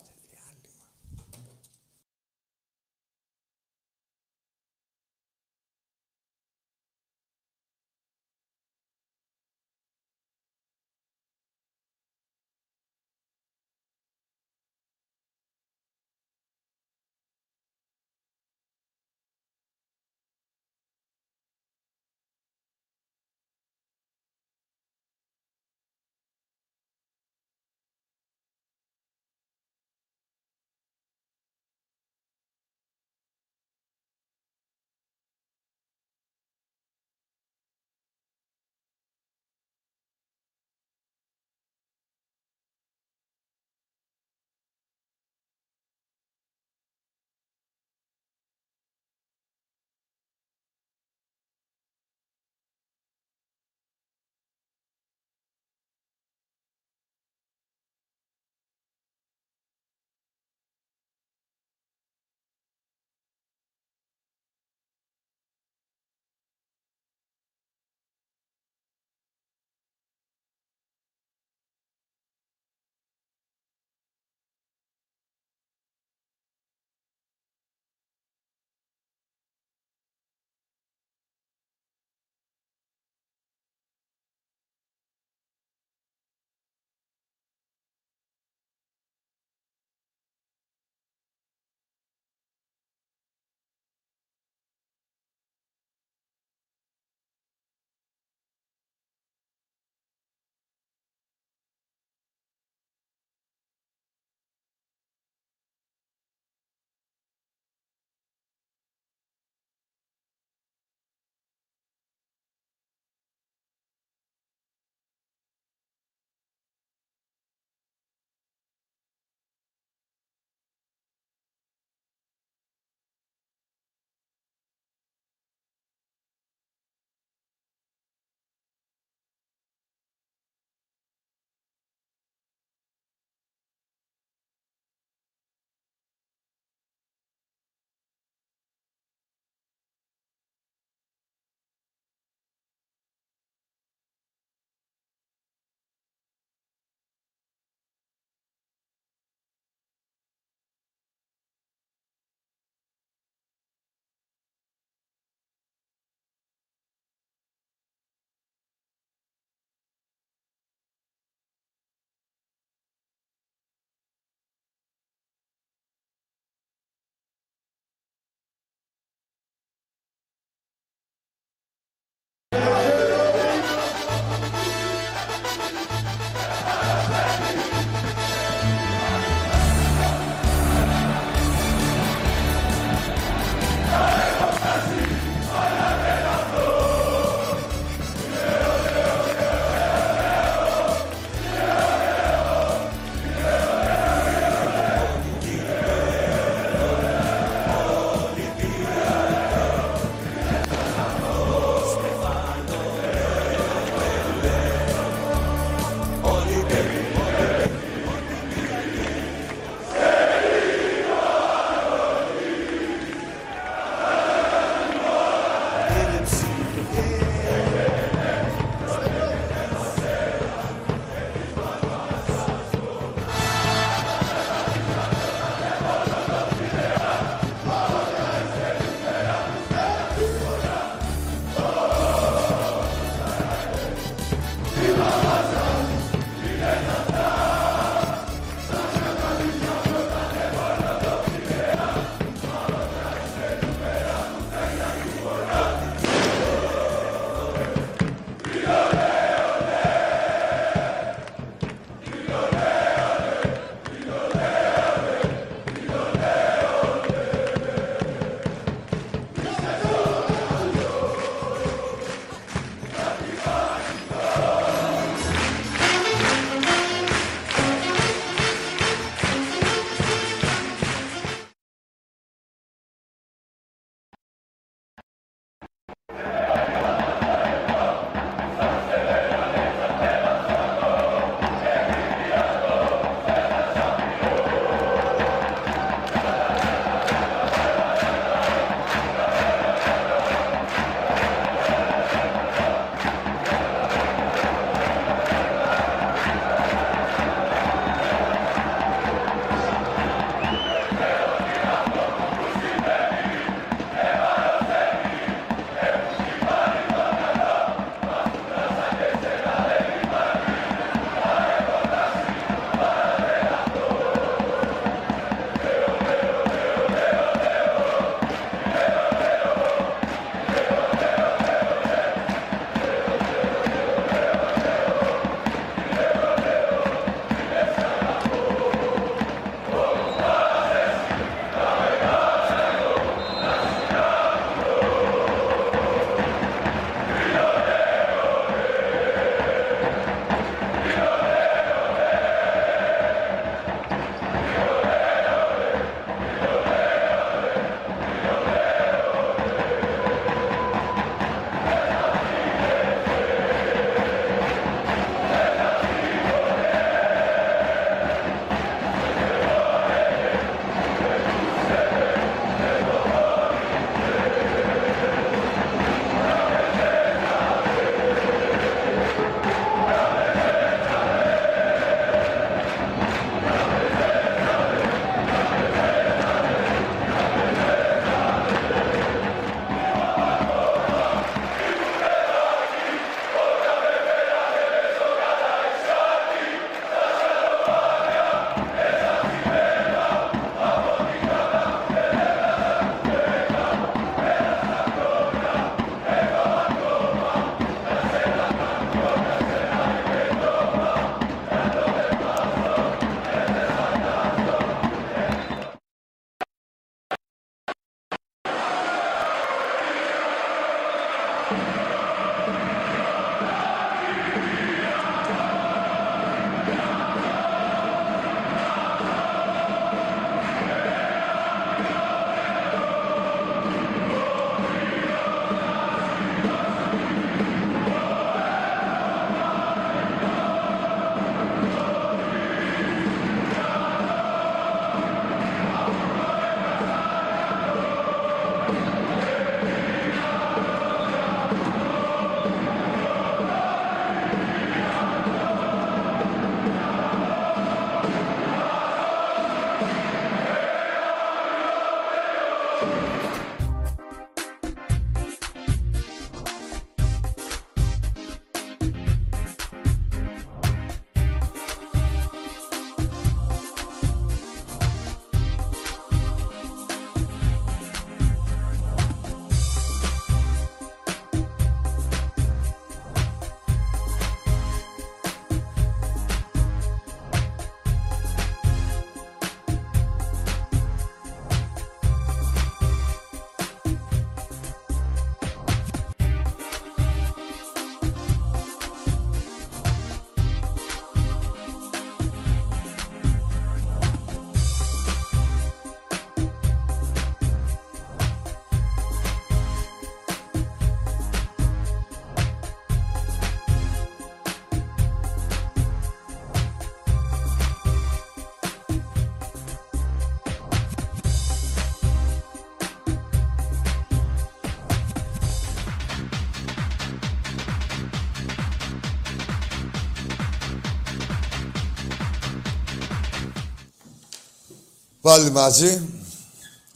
Πάλι μαζί.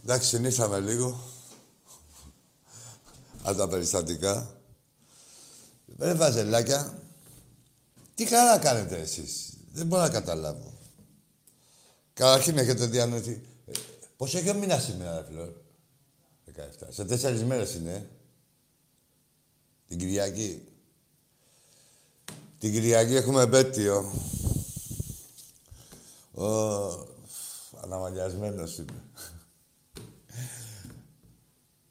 Εντάξει, συνήθαμε λίγο. Από τα περιστατικά. Ρε βαζελάκια, τι καλά κάνετε εσείς. Δεν μπορώ να καταλάβω. Καταρχήν έχετε διανοηθεί. Ε, Πώς έχει ο μήνας σήμερα, ρε φιλό. 17. Σε τέσσερις μέρες είναι. ε. Την Κυριακή. Την Κυριακή έχουμε επέτειο. Ο... Αναμαλιασμένος είμαι.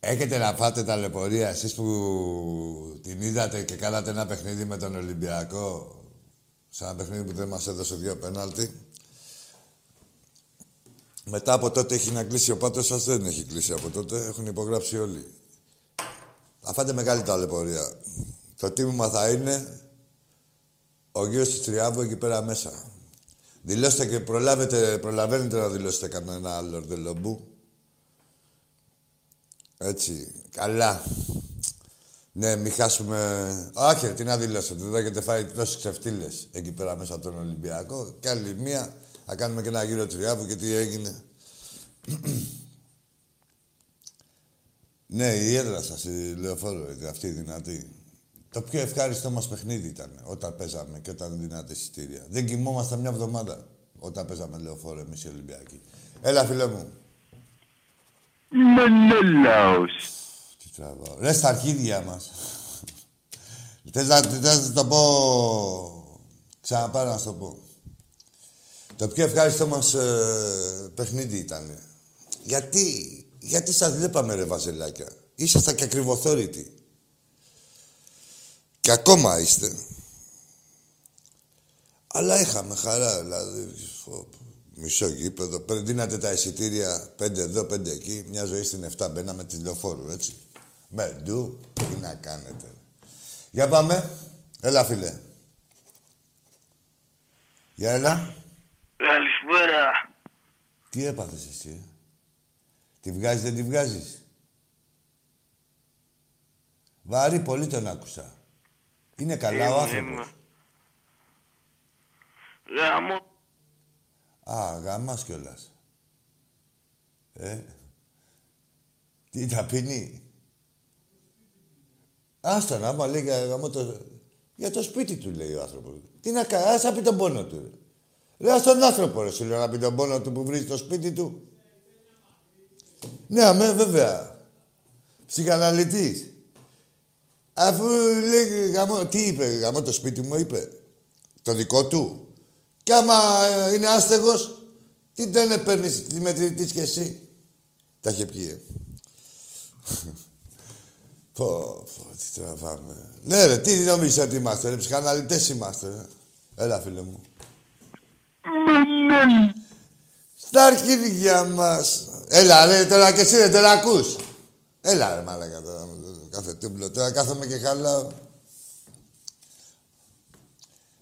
Έχετε να φάτε τα λεπορία εσείς που την είδατε και κάνατε ένα παιχνίδι με τον Ολυμπιακό. Σε ένα παιχνίδι που δεν μας έδωσε δύο πέναλτι. Μετά από τότε έχει να κλείσει ο πάτος σας, δεν έχει κλείσει από τότε. Έχουν υπογράψει όλοι. Θα φάτε μεγάλη ταλαιπωρία. Το τίμημα θα είναι ο γύρος της Τριάβου εκεί πέρα μέσα. Δηλώστε και προλάβετε, προλαβαίνετε να δηλώσετε κανένα άλλο ορδελομπού. Έτσι, καλά. Ναι, μην χάσουμε... Όχι, ρε, τι να δηλώσετε. Δεν έχετε φάει τόσες ξεφτύλες εκεί πέρα μέσα από τον Ολυμπιακό. Και άλλη μία, θα κάνουμε και ένα γύρο Τριάβου και τι έγινε. ναι, η έδρα σας, η Λεωφόρο, είναι αυτή η δυνατή. Το πιο ευχάριστο μας παιχνίδι ήταν όταν παίζαμε και όταν δίνατε εισιτήρια. Δεν κοιμόμασταν μια εβδομάδα όταν παίζαμε Λεωφόρο εμείς οι Ολυμπιακοί. Έλα, φίλε μου. Μενέλαος. Τι τραβάω. Ρε στα αρχίδια μας. Θες να, θες να το πω... Ξαναπάρω να σου το πω. Το πιο ευχάριστο μας ε, παιχνίδι ήταν. Γιατί, γιατί σας βλέπαμε ρε βαζελάκια; Ήσασταν και ακριβοθόρητοι. Και ακόμα είστε. Αλλά είχαμε χαρά, δηλαδή. φω, Μισό γήπεδο. Πριν δίνατε τα εισιτήρια πέντε εδώ, πέντε εκεί. Μια ζωή στην 7 μπαίναμε τη λεωφόρου, έτσι. Με ντου, τι να κάνετε. Για πάμε. Έλα, φίλε. Για έλα. Καλησπέρα. Τι έπαθες εσύ, ε; Τη βγάζεις, δεν τη βγάζεις; Βαρύ πολύ τον άκουσα. Είναι καλά ο άνθρωπος. Γάμο. Α, γαμάς κιόλας. Ε. Τι ταπεινή. Άστα να άμα λέει για, γαμώ το... για το σπίτι του, λέει ο άνθρωπος. Τι να κάνει, ας να πει τον πόνο του. Ρε. Λέω στον άνθρωπο, ρε, σου λέω να πει τον πόνο του που βρίζει το σπίτι του. Ναι, αμέ, βέβαια. Ψυχαναλυτής. Αφού λέει, γαμώ, τι είπε, γαμώ το σπίτι μου, είπε. Το δικό του. Κι άμα ε, είναι άστεγος, τι δεν παίρνεις τη μετρητής κι εσύ. Τα είχε πει, ε. Πω, πω, τι τραβάμε. Ναι ρε, τι νομίζεις ότι είμαστε, ρε, ψυχαναλυτές είμαστε, ρε. Έλα, φίλε μου. Στα αρχίδια μας. Έλα, ρε, τώρα και εσύ, ρε, τώρα ακούς. Έλα, ρε, μάλακα, τώρα, με το κάθε τούμπλο. Τώρα κάθομαι και χαλάω.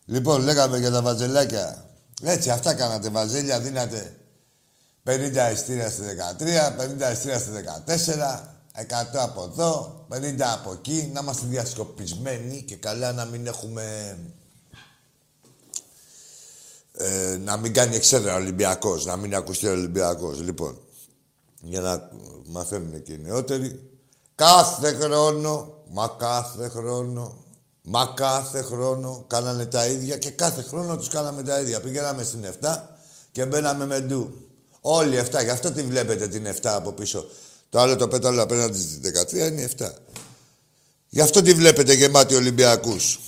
Λοιπόν, λέγαμε για τα βαζελάκια. Έτσι, αυτά κάνατε βαζέλια, δίνατε 50 ειστήρια στη 13, 50 ειστήρια στη 14, 100 από εδώ, 50 από εκεί, να είμαστε διασκοπισμένοι και καλά να μην έχουμε... Ε, να μην κάνει εξέδρα ο Ολυμπιακός, να μην ακουστεί ο Ολυμπιακός. Λοιπόν, για να μαθαίνουν και οι νεότεροι, κάθε χρόνο, μα κάθε χρόνο, μα κάθε χρόνο κάνανε τα ίδια και κάθε χρόνο τους κάναμε τα ίδια. Πηγαίναμε στην 7 και μπαίναμε με ντου. Όλοι 7, γι' αυτό τη βλέπετε την 7 από πίσω. Το άλλο το πέταλο απέναντι στη 13 είναι 7. Γι' αυτό τη βλέπετε γεμάτη Ολυμπιακούς.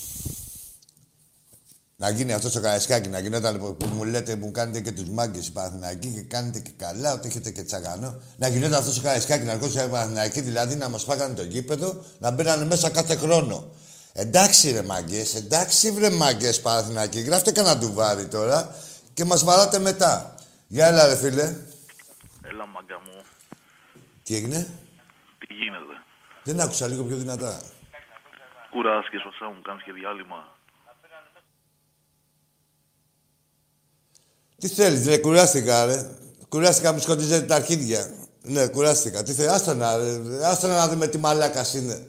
Να γίνει αυτός στο Καραϊσκάκι, να γινόταν που, που μου λέτε που κάνετε και τους μάγκες οι Παναθηναϊκοί και κάνετε και καλά, ότι έχετε και τσαγανό. Να γινόταν αυτός στο Καραϊσκάκι, να έρχονται οι Παναθηναϊκοί, δηλαδή να μας πάγανε το γήπεδο, να μπαίνανε μέσα κάθε χρόνο. Εντάξει ρε μάγκες, εντάξει βρε μάγκες Παναθηναϊκοί, γράφτε κανένα ντουβάρι τώρα και μας βαράτε μετά. Για έλα ρε φίλε. Έλα μάγκα μου. Τι έγινε, Τι γίνεται; δεν άκουσα λίγο πιο δυνατά. Κουράστηκες βασά μου, κάνεις και διάλειμμα. Τι θέλεις, Δεν κουράστηκα, ρε. Κουράστηκα, μου σκοτίζετε τα αρχίδια. Ναι, κουράστηκα. Τι θέλεις, Άστο να, ρε. Άστο να δούμε τι μαλάκας είναι.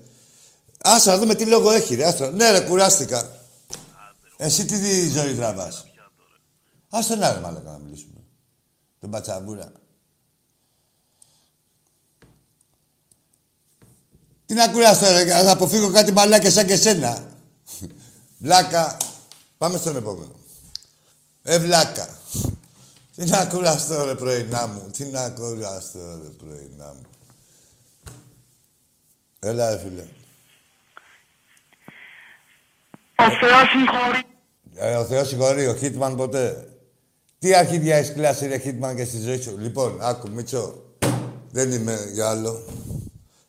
Άστο να δούμε τι λόγο έχει, ρε. Άστο. Ναι, ρε, κουράστηκα. Εσύ τι ζωή τραβάς; Άστο να, ρε, μαλάκα να μιλήσουμε. Τον πατσαβούρα. Τι να κουράσω, ρε, να αποφύγω κάτι μαλάκια σαν και σένα. Βλάκα. Πάμε στον επόμενο. Ε, βλάκα. Τι να κουραστώ, ρε, πρωινά μου. Τι να κουραστώ, ρε, πρωινά μου. Έλα, ρε, φίλε. Ο Θεός συγχωρεί. Ε, ο Θεός συγχωρεί, ο Χίτμαν ποτέ. Τι αρχίδια έχεις κλάσει, ρε Χίτμαν, και στη ζωή σου; Λοιπόν, άκου, Μίτσο. Δεν είμαι για άλλο.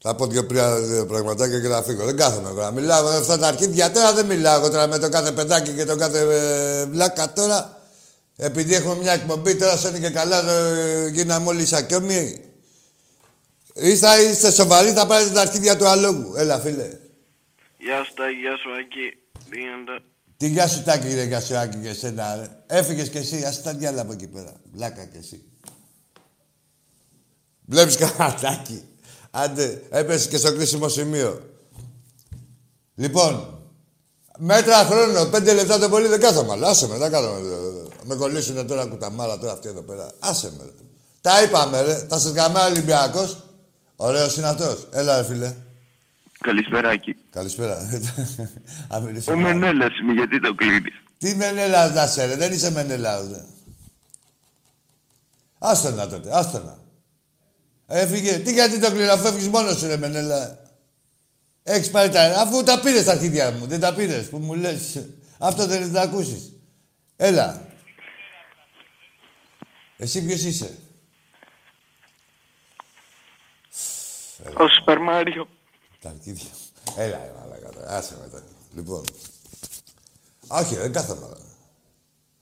Θα πω δύο πριά- δύο πραγματάκια και θα φύγω. Δεν κάθομαι εγώ να μιλάω με αυτά τα αρχίδια. Τώρα δεν μιλάω εγώ τώρα με το κάθε παιδάκι και το κάθε ε, βλάκα τώρα. Επειδή έχουμε μια εκπομπή τώρα, σαν και καλά, ε, γίναμε όλοι σακιόμοι. Είστε, είστε σοβαροί, θα πάρετε τα αρχίδια του αλόγου. Έλα, φίλε. Γεια σου Τάκη, γεια σου Ακή. Τι γίνεται; Τι γεια σου τάκη, ρε, γεια σου Άκη και εσένα, ρε. Έφυγες κι εσύ, ας τα διάλα από εκεί πέρα. Βλάκα κι εσύ. Βλέπεις κανένα τάκη. Άντε, έπεσε και στο κρίσιμο σημείο. Λοιπόν, μέτρα χρόνο, πέντε λεπτά το πολύ δεν κάθομαι, αλλά άσε με, δεν κάθομαι. Με κολλήσουνε τώρα κουταμάρα τώρα αυτοί εδώ πέρα. Άσε με, ρε. Τα είπαμε, ρε. Θα σε γαμάει ο Ολυμπιακός. Ωραίος είναι αυτός. Έλα, ρε, φίλε. Καλησπέρα, Άκη. Καλησπέρα. Αν μιλήσω Ο μάλλον. Μενέλας είμαι, γιατί το κλείνεις; Τι Μενέλας να σε, ρε. Δεν είσαι Μενέλας, ρε. Άστονα τότε, άστονα. Έφυγε. Τι γιατί το κλείνω, αφού φεύγεις μόνος σου, ρε Μενέλα. Έχεις πάρει τα... Αφού τα πήρες τα αρχίδια μου, δεν τα πήρες, που μου λες. Αυτό δεν είναι να ακούσεις. Έλα. Εσύ ποιος είσαι; Ο Σούπερ Μάριο. Τα αρχίδια. Έλα, ρε μαλάκα τώρα. Άσε με τώρα. Λοιπόν. Όχι, δεν κάθομαι. ρε.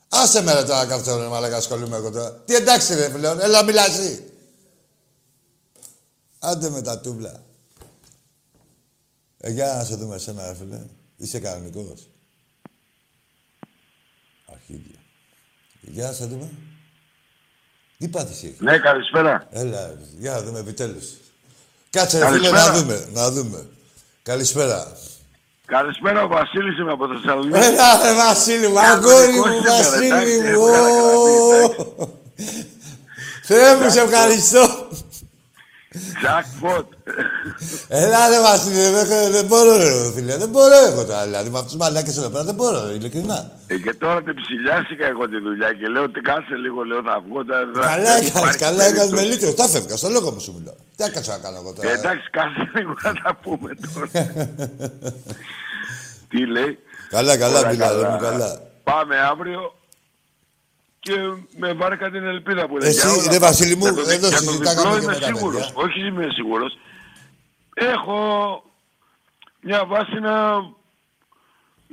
Άσε με ρε τώρα κάθομαι ρε μαλάκα, ασχολούμαι εγώ τώρα. Τι εντάξει ρε πλέον, έλα μιλάς εσύ. Άντε με τα τούμπλα. Ε, για να σε δούμε εσένα ρε φίλε. Είσαι κανονικός. Αρχίδια. Για να σε δούμε. Τι πάθηση έχεις; Ναι, καλησπέρα. Έλα, ρε, για να δούμε επιτέλους. Κάτσε ρε φίλε Καλησπέρα. να δούμε, να δούμε. Καλησπέρα. Καλησπέρα, ο Βασίλης είμαι από Θεσσαλονίκη. Έλα ρε Βασίλη μου, αγόρι μου, Κανονικός είμαι, Βασίλη εντάξει, μου. έβγαλα Ω. Θεέ μου, σε ευχαριστώ. Jackpot. Έλα ρε Βασίλη, δεν, δεν μπορώ ρε φίλε, δεν μπορώ εγώ τώρα, δηλαδή με αυτούς τους μαλάκες εδώ πέρα δεν μπορώ, ειλικρινά. Ε, και τώρα την ψηλιάστηκα εγώ τη δουλειά και λέω ότι κάτσε λίγο, λέω να βγω. τα- τα- Καλά δεν έκανες, υπάρχει καλά έκανες με περίπτωση. λίτρο, τα φεύγα, στο λόγο μου σου μιλάω. Τι έκατσα να κάνω εγώ Ε, τώρα; εντάξει, κάτσε λίγο να τα πούμε τώρα. Τι λέει; Καλά, καλά, Όλα μιλάω, καλά. μου καλά. Πάμε αύριο και με βάρκα την ελπίδα που λέει. Εσύ, Για όλα ρε, τα- Βασίλη μου, για το δι- εδώ για το συζητάγαμε διπλό και είμαι με τα σίγουρος. παιδιά. Όχι είμαι σίγουρος. Έχω μια βάση να,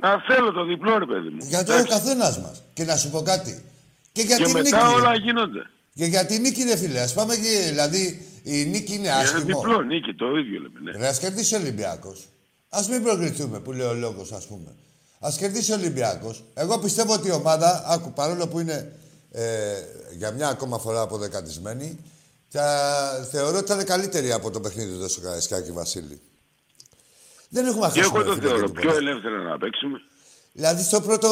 να θέλω το διπλό, ρε παιδί μου. Για το ο καθένας μας. Και να σου πω κάτι. Και για Και την μετά νίκη. ρε. όλα γίνονται. Και για την νίκη, ρε φίλε. Ας πάμε και, δηλαδή, η νίκη είναι Είναι άσχημο. διπλό νίκη, το ίδιο λέμε. Ναι. Ρε, ας κερδίσει ο Ολυμπιακός. Ας μην προκριθούμε, που λέει ο λόγος, ας πούμε. Ας κερδίσει ο Ολυμπιακός. Εγώ πιστεύω ότι η ομάδα, άκου, παρόλο που είναι ε, για μια ακόμα φορά αποδεκατισμένη, θα θεωρώ ότι θα είναι καλύτερη από το παιχνίδι του στο Καραϊσκάκη Βασίλη. Δεν έχουμε Και αφήσει. εγώ το θεωρώ πιο ελεύθερα να παίξουμε. Δηλαδή στο πρώτο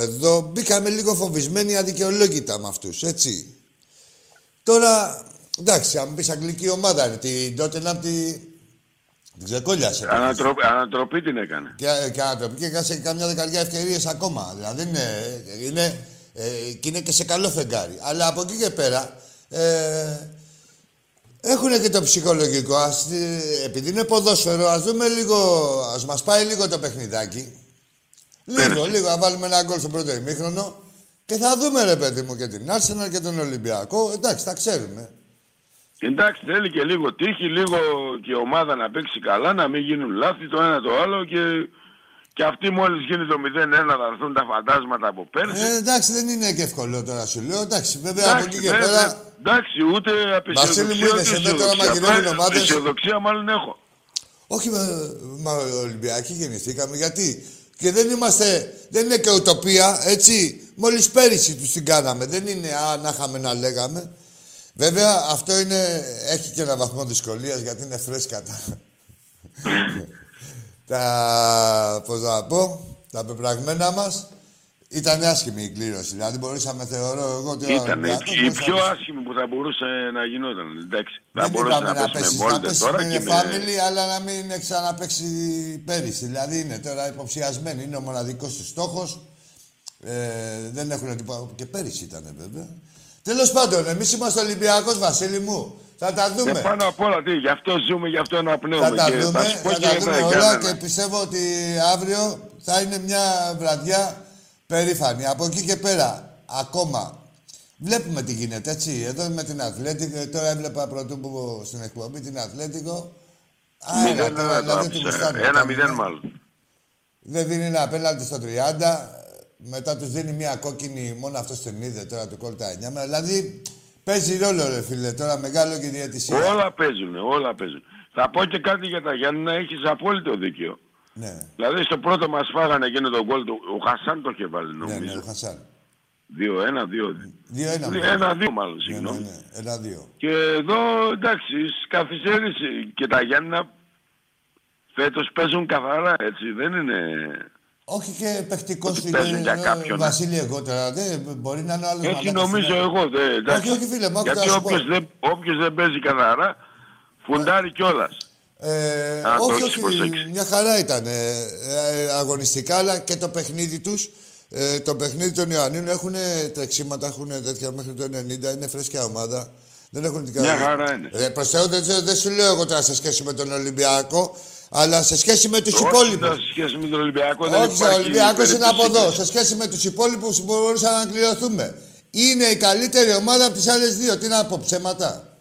εδώ μπήκαμε λίγο φοβισμένοι αδικαιολόγητα με αυτούς, έτσι. Τώρα, εντάξει, αν πεις αγγλική ομάδα είναι, την τότε να τη... Την ξεκόλιασε. Ανατροπή, ανατροπή την έκανε. Και, και ανατροπή και έκασε καμιά δεκαριά ευκαιρίες ακόμα. Δηλαδή είναι, είναι, ε, και είναι και σε καλό φεγγάρι. Αλλά από εκεί και πέρα, ε, έχουν και το ψυχολογικό. Ας, ε, επειδή είναι ποδόσφαιρο, ας δούμε λίγο, ας μας πάει λίγο το παιχνιδάκι. Λίγο, λίγο, να βάλουμε ένα γκολ στο πρώτο ημίχρονο και θα δούμε, ρε παιδί μου, και την Arsenal και τον Ολυμπιακό. Εντάξει, τα ξέρουμε. Εντάξει, θέλει και λίγο τύχη, λίγο και η ομάδα να παίξει καλά, να μην γίνουν λάθη το ένα το άλλο και, και αυτοί μόλις γίνει το 0-1 θα έρθουν τα φαντάσματα από πέρσι. Ε, εντάξει, δεν είναι και εύκολο τώρα σου λέω. Εντάξει, βέβαια από εκεί και δεν- πέρα. δεν- εντάξει, ούτε Βασίλη μου, απεσιοδοξία είδες ούτε εδώ τώρα αισιοδοξία. μαγειρεύουν Απλά ομάδες. Αισιοδοξία μάλλον έχω. Όχι, μα, μα Ολυμπιακοί γεννηθήκαμε. Γιατί; Και δεν είμαστε. Δεν είναι και ουτοπία, έτσι. Μόλις πέρυσι τους την κάναμε. Δεν είναι α, να είχαμε να λέγαμε. Βέβαια, αυτό είναι, έχει και ένα βαθμό δυσκολίας γιατί είναι φρέσκα τα... τα πώς να πω, τα πεπραγμένα μας. Ήταν άσχημη η κλήρωση. Δηλαδή μπορούσαμε, θεωρώ εγώ, ότι ο Ήταν Ολυμπιακός η μπορούσε πιο να- άσχημη που θα μπορούσε να γινόταν. Εντάξει. Θα Δεν μπορούσε είπαμε να να πέσει με πέσει, να Μόλτερ πέσει τώρα με και με... family, αλλά να μην ξαναπέξει πέρυσι. Δηλαδή είναι τώρα υποψιασμένοι, είναι ο μοναδικός του στόχος. Ε, δεν έχουν τίποτα. Και πέρυσι ήταν βέβαια. Τέλος πάντων, εμείς είμαστε Ολυμπιακός, Βασίλη μου. Θα τα Και δούμε. πάνω απ' όλα, τι, γι' αυτό ζούμε, γι' αυτό Θα αναπνέουμε. τα και δούμε, θα σου πω θα και τα δούμε ένα, όλα κανένα. και πιστεύω ότι αύριο θα είναι μια βραδιά περήφανη. Από εκεί και πέρα, ακόμα, βλέπουμε τι γίνεται, έτσι. Εδώ με την Αθλέτικο, τώρα έβλεπα πρωτού που πω στην εκπομπή την Αθλέτικο. Μηδέν, Άρα, ένα, τώρα, το δηλαδή, του άφησα. γουστάρουν. Ένα Τα μηδέν μηδέν. μάλλον. Δεν δίνει ένα απέναντι στο 30, μετά τους δίνει μια κόκκινη, μόνο αυτό την είδε τώρα του κόλτα 9. Δηλαδή, παίζει ρόλο ρε φίλε, τώρα μεγάλο και η διαιτησία. Όλα παίζουν, όλα παίζουν. Θα πω και κάτι για τα Γιάννη να έχεις απόλυτο δίκιο. Ναι, Δηλαδή στο πρώτο μας φάγανε εκείνο το γκολ του. Ο Χασάν το είχε βάλει ναι, ναι, νομίζω. ο Χασάν. 2-1, 2. Δύο-ένα. Ναι, μάλλον. Ένα-δύο μάλλον, Ναι, συγγνώμη. ναι, ναι. Ένα-δύο. Και εδώ εντάξει, καθυστέρησε και τα Γιάννηνα φέτος παίζουν καθαρά, έτσι, δεν είναι... Όχι και παιχτικό Ότι φίλε. παίζουν για ε, κάποιον, ναι. Βασίλη, εγώ τώρα. Δεν, μπορεί να είναι ο άλλο. Έτσι νομίζω εγώ, δε, εντάξει. Όχι, όχι, φίλε, μου, άκου Γιατί να σου πω. όποιος δεν, όποιος δεν παίζει καθαρά, φουντάρει κιόλας. Ε, Α, το όχι, έχεις όχι, προσέξει. μια χαρά ήταν ε, ε, αγωνιστικά, αλλά και το παιχνίδι τους, ε, το παιχνίδι των Ιωαννίνων έχουν τρεξίματα, έχουν τέτοια μέχρι το 90, είναι φρέσκια ομάδα. Δεν έχουν την Μια χαρά είναι. Ε, προς Θεού, δεν, δεν σου λέω εγώ τώρα σε σχέση με τον Ολυμπιακό, αλλά σε σχέση με τους Όχι υπόλοιπους. σε σχέση με τον Ολυμπιακό δεν Όχι, ο υπάρχει Ολυμπιακός είναι από περίπτωση. εδώ. Σε σχέση με τους υπόλοιπους που μπορούσαμε να κληρωθούμε. Είναι η καλύτερη ομάδα από τις άλλες δύο. Τι να πω, ψέματα.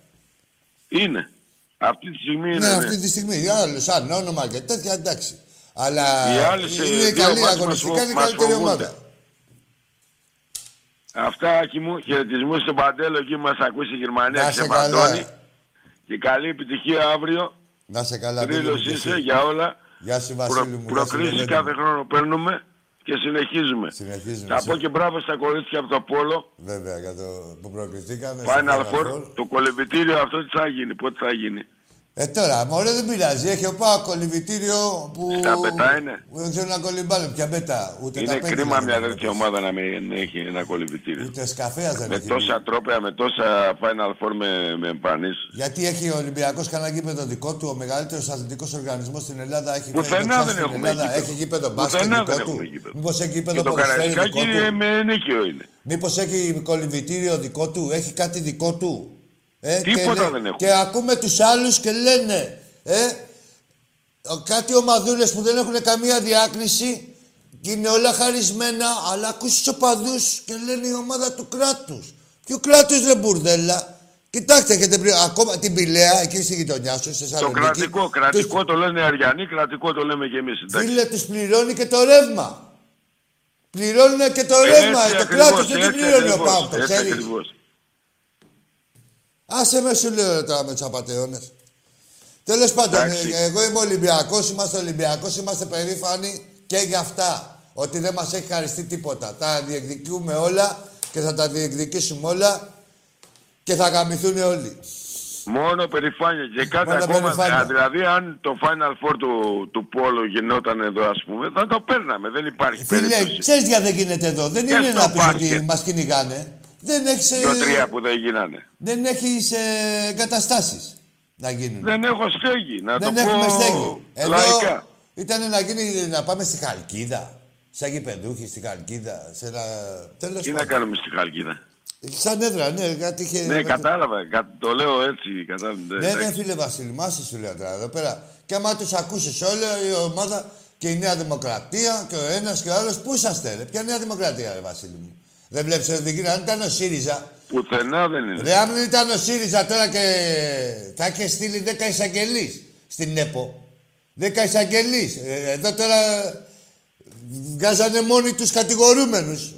Είναι. Αυτή τη στιγμή είναι. Ναι, ναι. αυτή τη στιγμή. Άλλο, σαν όνομα και τέτοια, εντάξει. Αλλά Οι άλλες, ε, είναι η δύο καλή μάτς αγωνιστικά, μας είναι η φο- μας καλύτερη φοβούνται. ομάδα. Αυτά, Άκη μου, χαιρετισμού στον Παντέλο εκεί που μας ακούσει η Γερμανία Να και σε σε παντώνει. καλά. Και καλή επιτυχία αύριο. Να σε καλά. Τρίλος Μπίλο, και είσαι εσύ. για όλα. Γεια σου, Προ, Βασίλη μου. προκρίσεις Βασίλη, κάθε χρόνο παίρνουμε και συνεχίζουμε. Συνεχίζουμε. Θα σε- πω και μπράβο στα κορίτσια από το Πόλο. Βέβαια, για το που προκριθήκαμε. στο Final Final Four, Four. το κολυμπητήριο αυτό τι θα γίνει, πότε θα γίνει. Ε, τώρα, μωρέ δεν πειράζει. Έχει ο Πάο κολυμπητήριο που... Στα πετά είναι; που δεν ξέρουν να κολυμπάνε. Ποια πέτα. Ούτε Είναι τα πέντε κρίμα δεν μια έχουν. τέτοια ομάδα να μην έχει ένα κολυμπητήριο. Ούτε σκαφέα δεν Με έχει. τόσα τρόπια, με τόσα Final Four με, με εμφανίσεις. Γιατί έχει ο Ολυμπιακός κανένα γήπεδο δικό του, ο μεγαλύτερος αθλητικός οργανισμός στην Ελλάδα. Έχει Πουθενά φέρει το δεν στην έχουμε Ελλάδα. γήπεδο. Έχει γήπεδο μπάσκετ Πουθενά δικό δεν του; έχουμε γήπεδο. Μήπως έχει Και γήπεδο το ποδοσφαίρι δικό Καραϊσκάκι του; με νίκιο είναι. Μήπως έχει κολυμπητήριο δικό του, έχει κάτι δικό του; Ε, Τίποτα και, λέ- δεν έχουμε. Και ακούμε τους άλλους και λένε, ε, ο- κάτι ομαδούλες που δεν έχουν καμία διάκριση και είναι όλα χαρισμένα, αλλά ακούσει τους οπαδούς και λένε η ομάδα του κράτους. Ποιο κράτος ρε μπουρδέλα; Κοιτάξτε, έχετε βρει ακόμα την Πηλαία εκεί στη γειτονιά σου, σε Το Θεσσαλονίκη. κρατικό, κρατικό το λένε οι Αριανοί, κρατικό το λέμε και εμείς. εντάξει. Φίλε, τους πληρώνει και το ρεύμα. Πληρώνουν και το Έτσι ρεύμα. Το ακριβώς, κράτο δεν την έτσι πληρώνει ο ακριβώς, Πάου, το έτσι ξέρεις. ακριβώς. Άσε με σου λέω ρε τώρα με τους απαταιώνες. Τέλος πάντων, Εντάξει. ε, εγώ είμαι Ολυμπιακός, είμαστε Ολυμπιακός, είμαστε περήφανοι και για αυτά. Ότι δεν μας έχει χαριστεί τίποτα. Τα διεκδικούμε όλα και θα τα διεκδικήσουμε όλα και θα γαμηθούν όλοι. Μόνο περηφάνεια και κάτι Μόνο ακόμα. περηφάνεια. α, Δηλαδή, αν το Final Four του, του Πόλο γινόταν εδώ, ας πούμε, θα το παίρναμε. Δεν υπάρχει Φίλε, περίπτωση. ξέρεις γιατί δεν γίνεται εδώ. Δεν Και είναι στο να πεις ότι μπάσκετ. μας κυνηγάνε. Δεν έχεις Το τρία που δεν γίνανε. δεν έχεις, ε, εγκαταστάσεις να γίνουν. Δεν έχω στέγη, να Δεν το έχουμε πω στέγη. Εδώ λαϊκά. ήταν να γίνει να πάμε στη Χαλκίδα. Σαν γηπεδούχοι στη Χαλκίδα. Σε ένα... Τέλος Τι να πάντων. κάνουμε στη Χαλκίδα; Σαν έδρα, ναι, κάτι είχε. Ναι, κατάλαβα. κα- Το λέω έτσι. Κατάλαβα. Ναι, ναι, φίλε Βασίλη, μάσε σου λέω τώρα εδώ πέρα. Και άμα τους ακούσεις όλα η ομάδα και η Νέα Δημοκρατία και ο ένας και ο άλλος, πού είσαστε, ρε. Ποια Νέα Δημοκρατία, ρε Βασίλη μου; Δεν βλέπεις ότι δεν γίνεται. Αν ήταν ο ΣΥΡΙΖΑ, Πουθενά δεν είναι. Ρε, αν ήταν ο ΣΥΡΙΖΑ τώρα και θα είχε στείλει 10 εισαγγελείς στην ΕΠΟ. 10 εισαγγελείς. εδώ τώρα βγάζανε μόνοι τους κατηγορούμενους.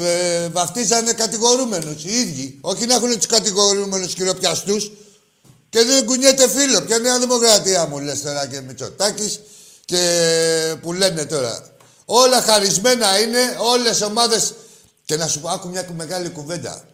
Ε, ε, βαφτίζανε κατηγορούμενους οι ίδιοι. Όχι να έχουν τους κατηγορούμενους χειροπιαστούς. Και δεν κουνιέται φίλο. Ποια νέα δημοκρατία μου λες τώρα και Μητσοτάκης και που λένε τώρα. Όλα χαρισμένα είναι, όλες ομάδες. Και να σου πω, άκου μια μεγάλη κουβέντα.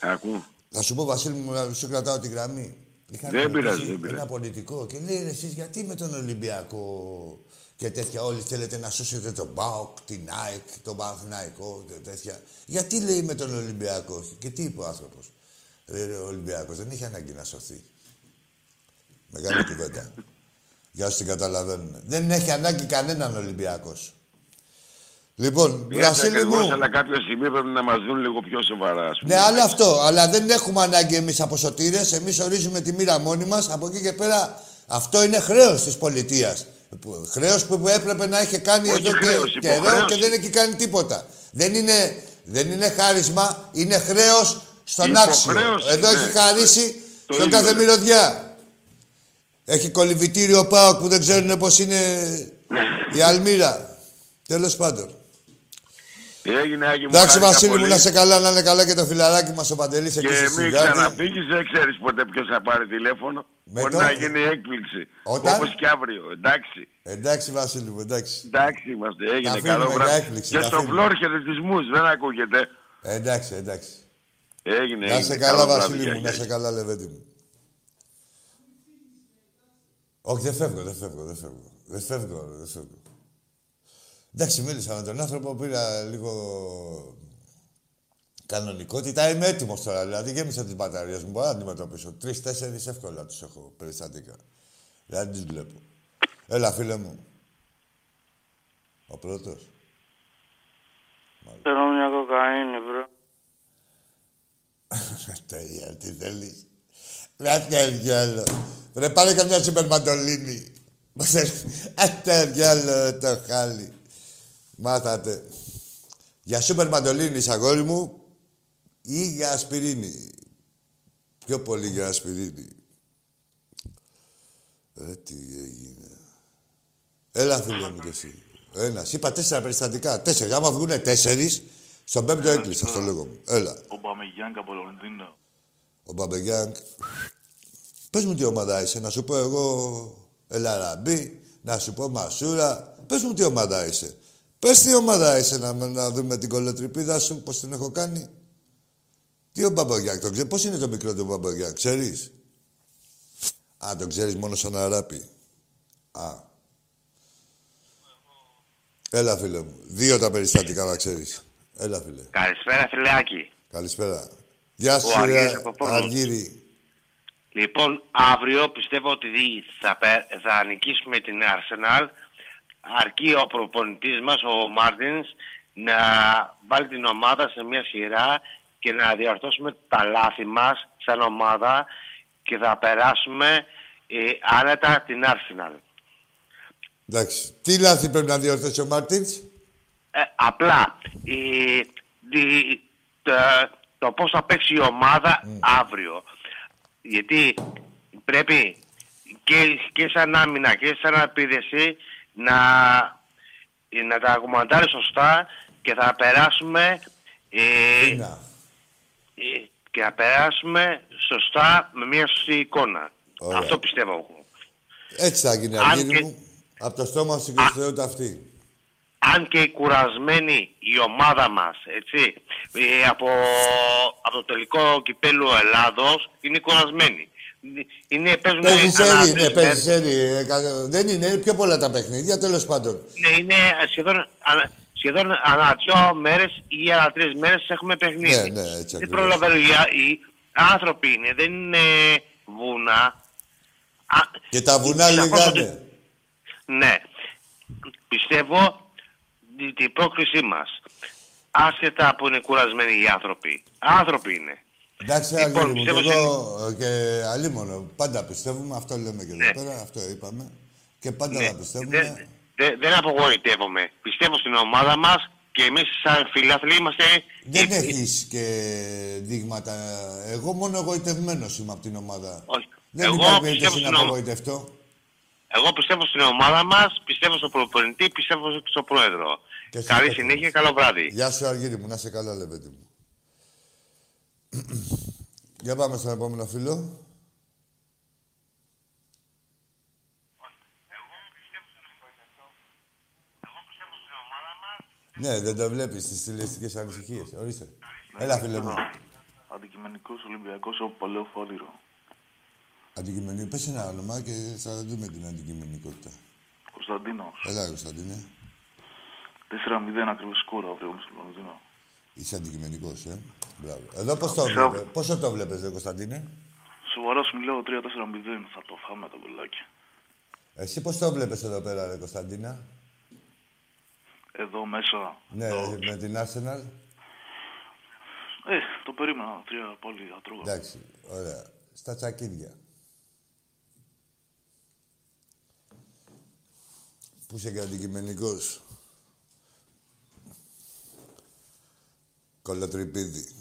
Ακού. Θα σου πω, Βασίλη μου, να σου κρατάω τη γραμμή. Είχαν Δεν ρωτήσει πειράζει, δεν πειράζει. Ένα πολιτικό και λέει, εσείς γιατί με τον Ολυμπιακό και τέτοια. Όλοι θέλετε να σώσετε τον ΠΑΟΚ, την ΑΕΚ, τον Παναθηναϊκό, τε- τέτοια. Γιατί λέει με τον Ολυμπιακό. Και τι είπε ο άνθρωπος; Ο Ολυμπιακός δεν έχει ανάγκη να σωθεί. Μεγάλη κουβέντα. Για όσοι την καταλαβαίνουν. Δεν έχει ανάγκη κανέναν Ολυμπιακός. Λοιπόν, Έτσι Βασίλη ακριβώς, μου. αλλά κάποια στιγμή πρέπει να μας δουν λίγο πιο σοβαρά. ας πούμε. Ναι, άλλο αυτό. Αλλά δεν έχουμε ανάγκη εμείς από σωτήρε. Εμείς ορίζουμε τη μοίρα μόνοι μας. Από εκεί και πέρα, αυτό είναι χρέος της πολιτείας. Χρέος που που έπρεπε να έχει κάνει Όχι εδώ χρέος, και καιρό υποχρέωση. και δεν έχει κάνει τίποτα. Δεν είναι, δεν είναι χάρισμα, είναι χρέος στον Υποχρέωση, άξιο. Εδώ ναι. έχει χαρίσει Το στον ίδιο κάθε είναι. μυρωδιά. Έχει κολυβητήριο ΠΑΟΚ που δεν ξέρουν πώς είναι η Αλμύρα. Τέλος πάντων. Έγινε, Άγιο μου, Εντάξει, χάρηκα Βασίλη μου, πολύ. να σε καλά, να είναι καλά και το φιλαράκι μας ο Παντελής εκεί Και στη μην Σιγκάρδη. ξαναφύγεις, δεν ξέρεις ποτέ ποιος θα πάρει τηλέφωνο. Με Μπορεί το- να γίνει έκπληξη. Όταν; Όπως και αύριο, εντάξει. Εντάξει, Βασίλη μου, εντάξει. Εντάξει είμαστε, έγινε αφήνουμε καλό για βράδυ. έκπληξη, Και τα στο αφήνουμε. φλόρ χαιρετισμούς, δεν ακούγεται. Ε, εντάξει, εντάξει. Έγινε, Να έγινε. σε Καλό καλά, βράδυ, Βασίλη γεια, μου, γεια. να σε καλά, Λεβέντη μου. Όχι, δεν φεύγω, δεν φεύγω, δεν φεύγω. Δεν φεύγω, δεν φεύγω. Εντάξει, μίλησα με τον άνθρωπο, πήρα λίγο κανονικότητα. Είμαι έτοιμος τώρα, δηλαδή γέμισα τις μπαταρίες μου. Μπορώ να αντιμετωπίσω. Τρει-τέσσερι εύκολα τους έχω περιστατικά. Δηλαδή τις βλέπω. Έλα, φίλε μου. Ο πρώτος. Θέλω μια κοκαΐνη, bro. Τέλεια, τι θέλεις. Να θέλει άλλο. Ρε πάρε καμιά σούπερ μαντολίνη. Ατε διάλο το χάλι. Μάθατε. Για σούπερ μαντολίνη, αγόρι μου, ή για ασπιρίνη. Πιο πολύ για ασπιρίνη. Ρε τι έγινε. Έλα φίλε μου και εσύ. Ένας. Είπα τέσσερα περιστατικά. Τέσσερα. Άμα βγουνε τέσσερις, στον πέμπτο έκλεισα στο λόγο μου. Έλα. Ομπαμεγιάνγκ από Λονδίνο. Ομπαμεγιάνγκ. Πες μου τι ομάδα είσαι, να σου πω εγώ Ελ Αραμπί, να σου πω Μασούρα. Πες μου τι ομάδα είσαι. Πες τι ομάδα είσαι, να, να δούμε την κολοτρυπίδα σου, πώς την έχω κάνει. Τι ο Μπαμπαγιάνγκ, τον ξέρεις, πώς είναι το μικρό του Μπαμπαγιάνγκ, ξέρεις. Α, τον ξέρεις μόνο σαν αράπη. Α. Έλα, φίλε μου. Δύο τα περιστατικά να ξέρεις. Έλα, φίλε. Καλησπέρα, φιλεάκι. Καλησπέρα. Γεια σου, Ο Αργύρης ρε από Πόρνο. Αργύρη. Λοιπόν, αύριο πιστεύω ότι θα, πε- θα νικήσουμε την Arsenal. Αρκεί ο προπονητής μας, ο Μάρτινς, να βάλει την ομάδα σε μια σειρά και να διορθώσουμε τα λάθη μας σαν ομάδα και θα περάσουμε ε, άνετα την Arsenal. Εντάξει. Τι λάθη πρέπει να διορθώσει ο Μάρτινς; Ε, απλά ε, δι- το, το πώς θα παίξει η ομάδα αύριο. Γιατί πρέπει και, και σαν άμυνα και σαν επίδεση να, να τα κομμαντάρει σωστά και θα περάσουμε ε, ε, και θα περάσουμε σωστά με μια σωστή εικόνα. Ωραία. Αυτό πιστεύω εγώ. Έτσι θα γίνει, Αν Αργύρη και- μου. Από το στόμα σου και στο Θεό ταυτί. αν και κουρασμένη η ομάδα μας, έτσι, ε, από, από το τελικό κυπέλου Ελλάδος, είναι κουρασμένη. Είναι, παίζουν Παίζει σέρι, ανά ναι, τρεις παίζει μέρες. σέρι. ε, κα- Δεν είναι, είναι πιο πολλά τα παιχνίδια, τέλος πάντων. Ναι, είναι σχεδόν, ανα- σχεδόν ανά δύο μέρες ή ανά τρεις μέρες έχουμε παιχνίδι. Ναι, ναι, έτσι Δεν ακριβώς. προλαβαίνω, οι, οι άνθρωποι είναι, δεν είναι βουνά. Α, Και τα βουνά σαφώς ότι- λιγάνε. Ναι. Πιστεύω τη- την πρόκλησή μας. Άσχετα που είναι κουρασμένοι οι άνθρωποι. Άνθρωποι είναι. Εντάξει, Λοιπόν, Αργύρη μου, και πιστεύω εγώ ε, και αλίμονο. Πάντα πιστεύουμε, αυτό λέμε και εδώ πέρα, αυτό είπαμε. Και πάντα θα πιστεύουμε. Δεν, δε- δεν απογοητεύομαι. Πιστεύω στην ομάδα μας και εμείς σαν φιλάθλοι είμαστε... Δεν έχεις και δείγματα. Εγώ μόνο εγωιτευμένος είμαι από την ομάδα. Όχι. Δεν Εγώ υπάρχει πιστεύω περίπτωση στην να ομα- απογοητευτώ. Εγώ πιστεύω στην ομάδα μας, πιστεύω στον προπονητή, πιστεύω στον πρόεδρο. Και στους Καλή παίκτες. συνέχεια, καλό βράδυ. Γεια σου, Αργύρη μου. Να σε καλά, λεβέντη μου. Για πάμε στον επόμενο φίλο. Ναι, δεν το βλέπεις στις στιλιστικές ανησυχίες. Ορίστε. Έλα, φίλε μου. Αντικειμενικός Ολυμπιακός από Παλαιό Φάληρο. Αντικειμενικό. Πες ένα όνομα και θα δούμε την αντικειμενικότητα. Κωνσταντίνος. Έλα, Κωνσταντίνε. 4-0 ακριβώς σκορ αύριο στο Λονδίνο. Είσαι αντικειμενικός, ε. Μπράβο. Εδώ πώς το Ξέρω. βλέπεις, πόσο το βλέπεις, ρε Κωνσταντίνε; Σοβαρά σου μιλάω 3-4-0 θα το φάμε το μπελάκι. Εσύ πώς το βλέπεις εδώ πέρα, ρε Κωνσταντίνα; Εδώ μέσα. Ναι, με την Arsenal. Ε, το περίμενα. Τρία πάλι θα τρώγα. Εντάξει, ωραία. Στα τσακίδια. Πού είσαι και αντικειμενικός; Κολοτρυπίδη.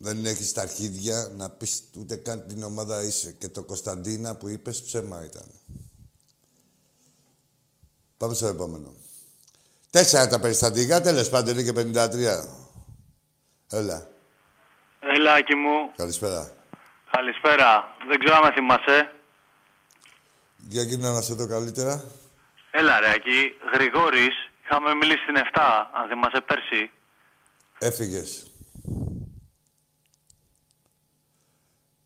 Δεν έχεις τα αρχίδια να πεις ούτε καν την ομάδα είσαι. Και το Κωνσταντίνα που είπες ψέμα ήταν. Πάμε στο επόμενο. Τέσσερα τα περιστατικά, τέλος πάντων είναι και 53. Έλα. Έλα, Άκη μου. Καλησπέρα. Καλησπέρα. Δεν ξέρω αν με θυμάσαι. Για εκείνα να σε δω καλύτερα. Έλα, ρε, Άκη. Γρηγόρης. Είχαμε μιλήσει στην 7, αν θυμάσαι πέρσι. Έφυγες.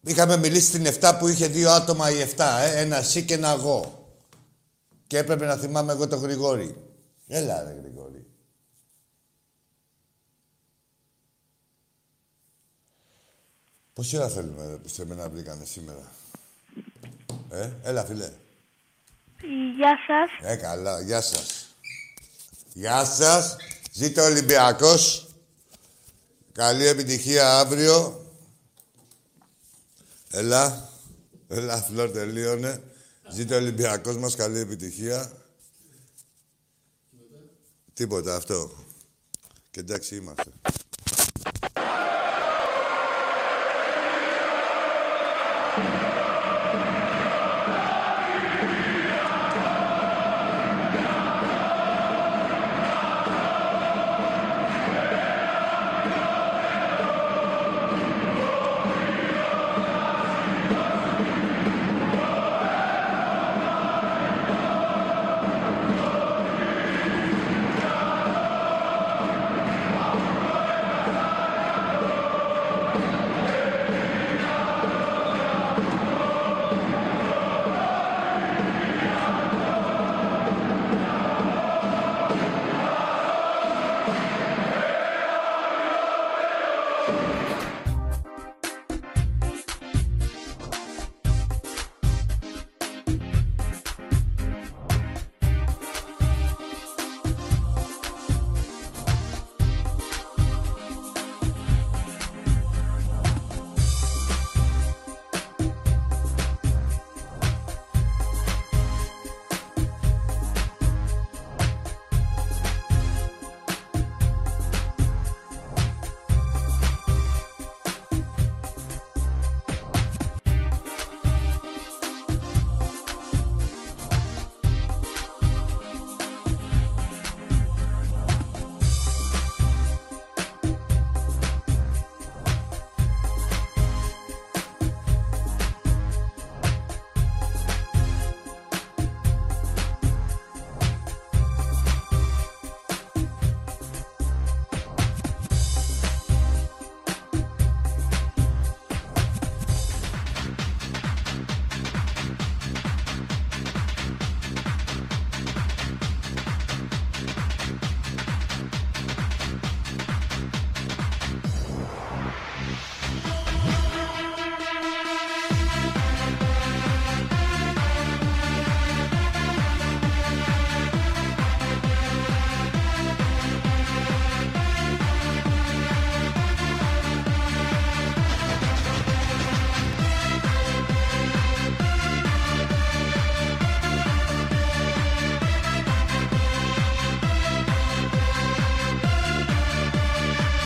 Είχαμε μιλήσει στην 7 που είχε δύο άτομα η 7, ε, ένα εσύ και ένα εγώ. Και έπρεπε να θυμάμαι εγώ τον Γρηγόρη. Έλα ρε Γρηγόρη. Πόση ώρα θέλουμε ρε, πιστεύουμε να βρήκανε σήμερα; Ε, έλα φίλε. Γεια σας. Ε, καλά. Γεια σας. Γεια σας. Ζήτω ο Ολυμπιακός. Καλή επιτυχία αύριο. Έλα. Έλα, Φλόρ, τελείωνε. Ζήτω ο Ολυμπιακός μας. Καλή επιτυχία. Τίποτα αυτό. Και εντάξει είμαστε.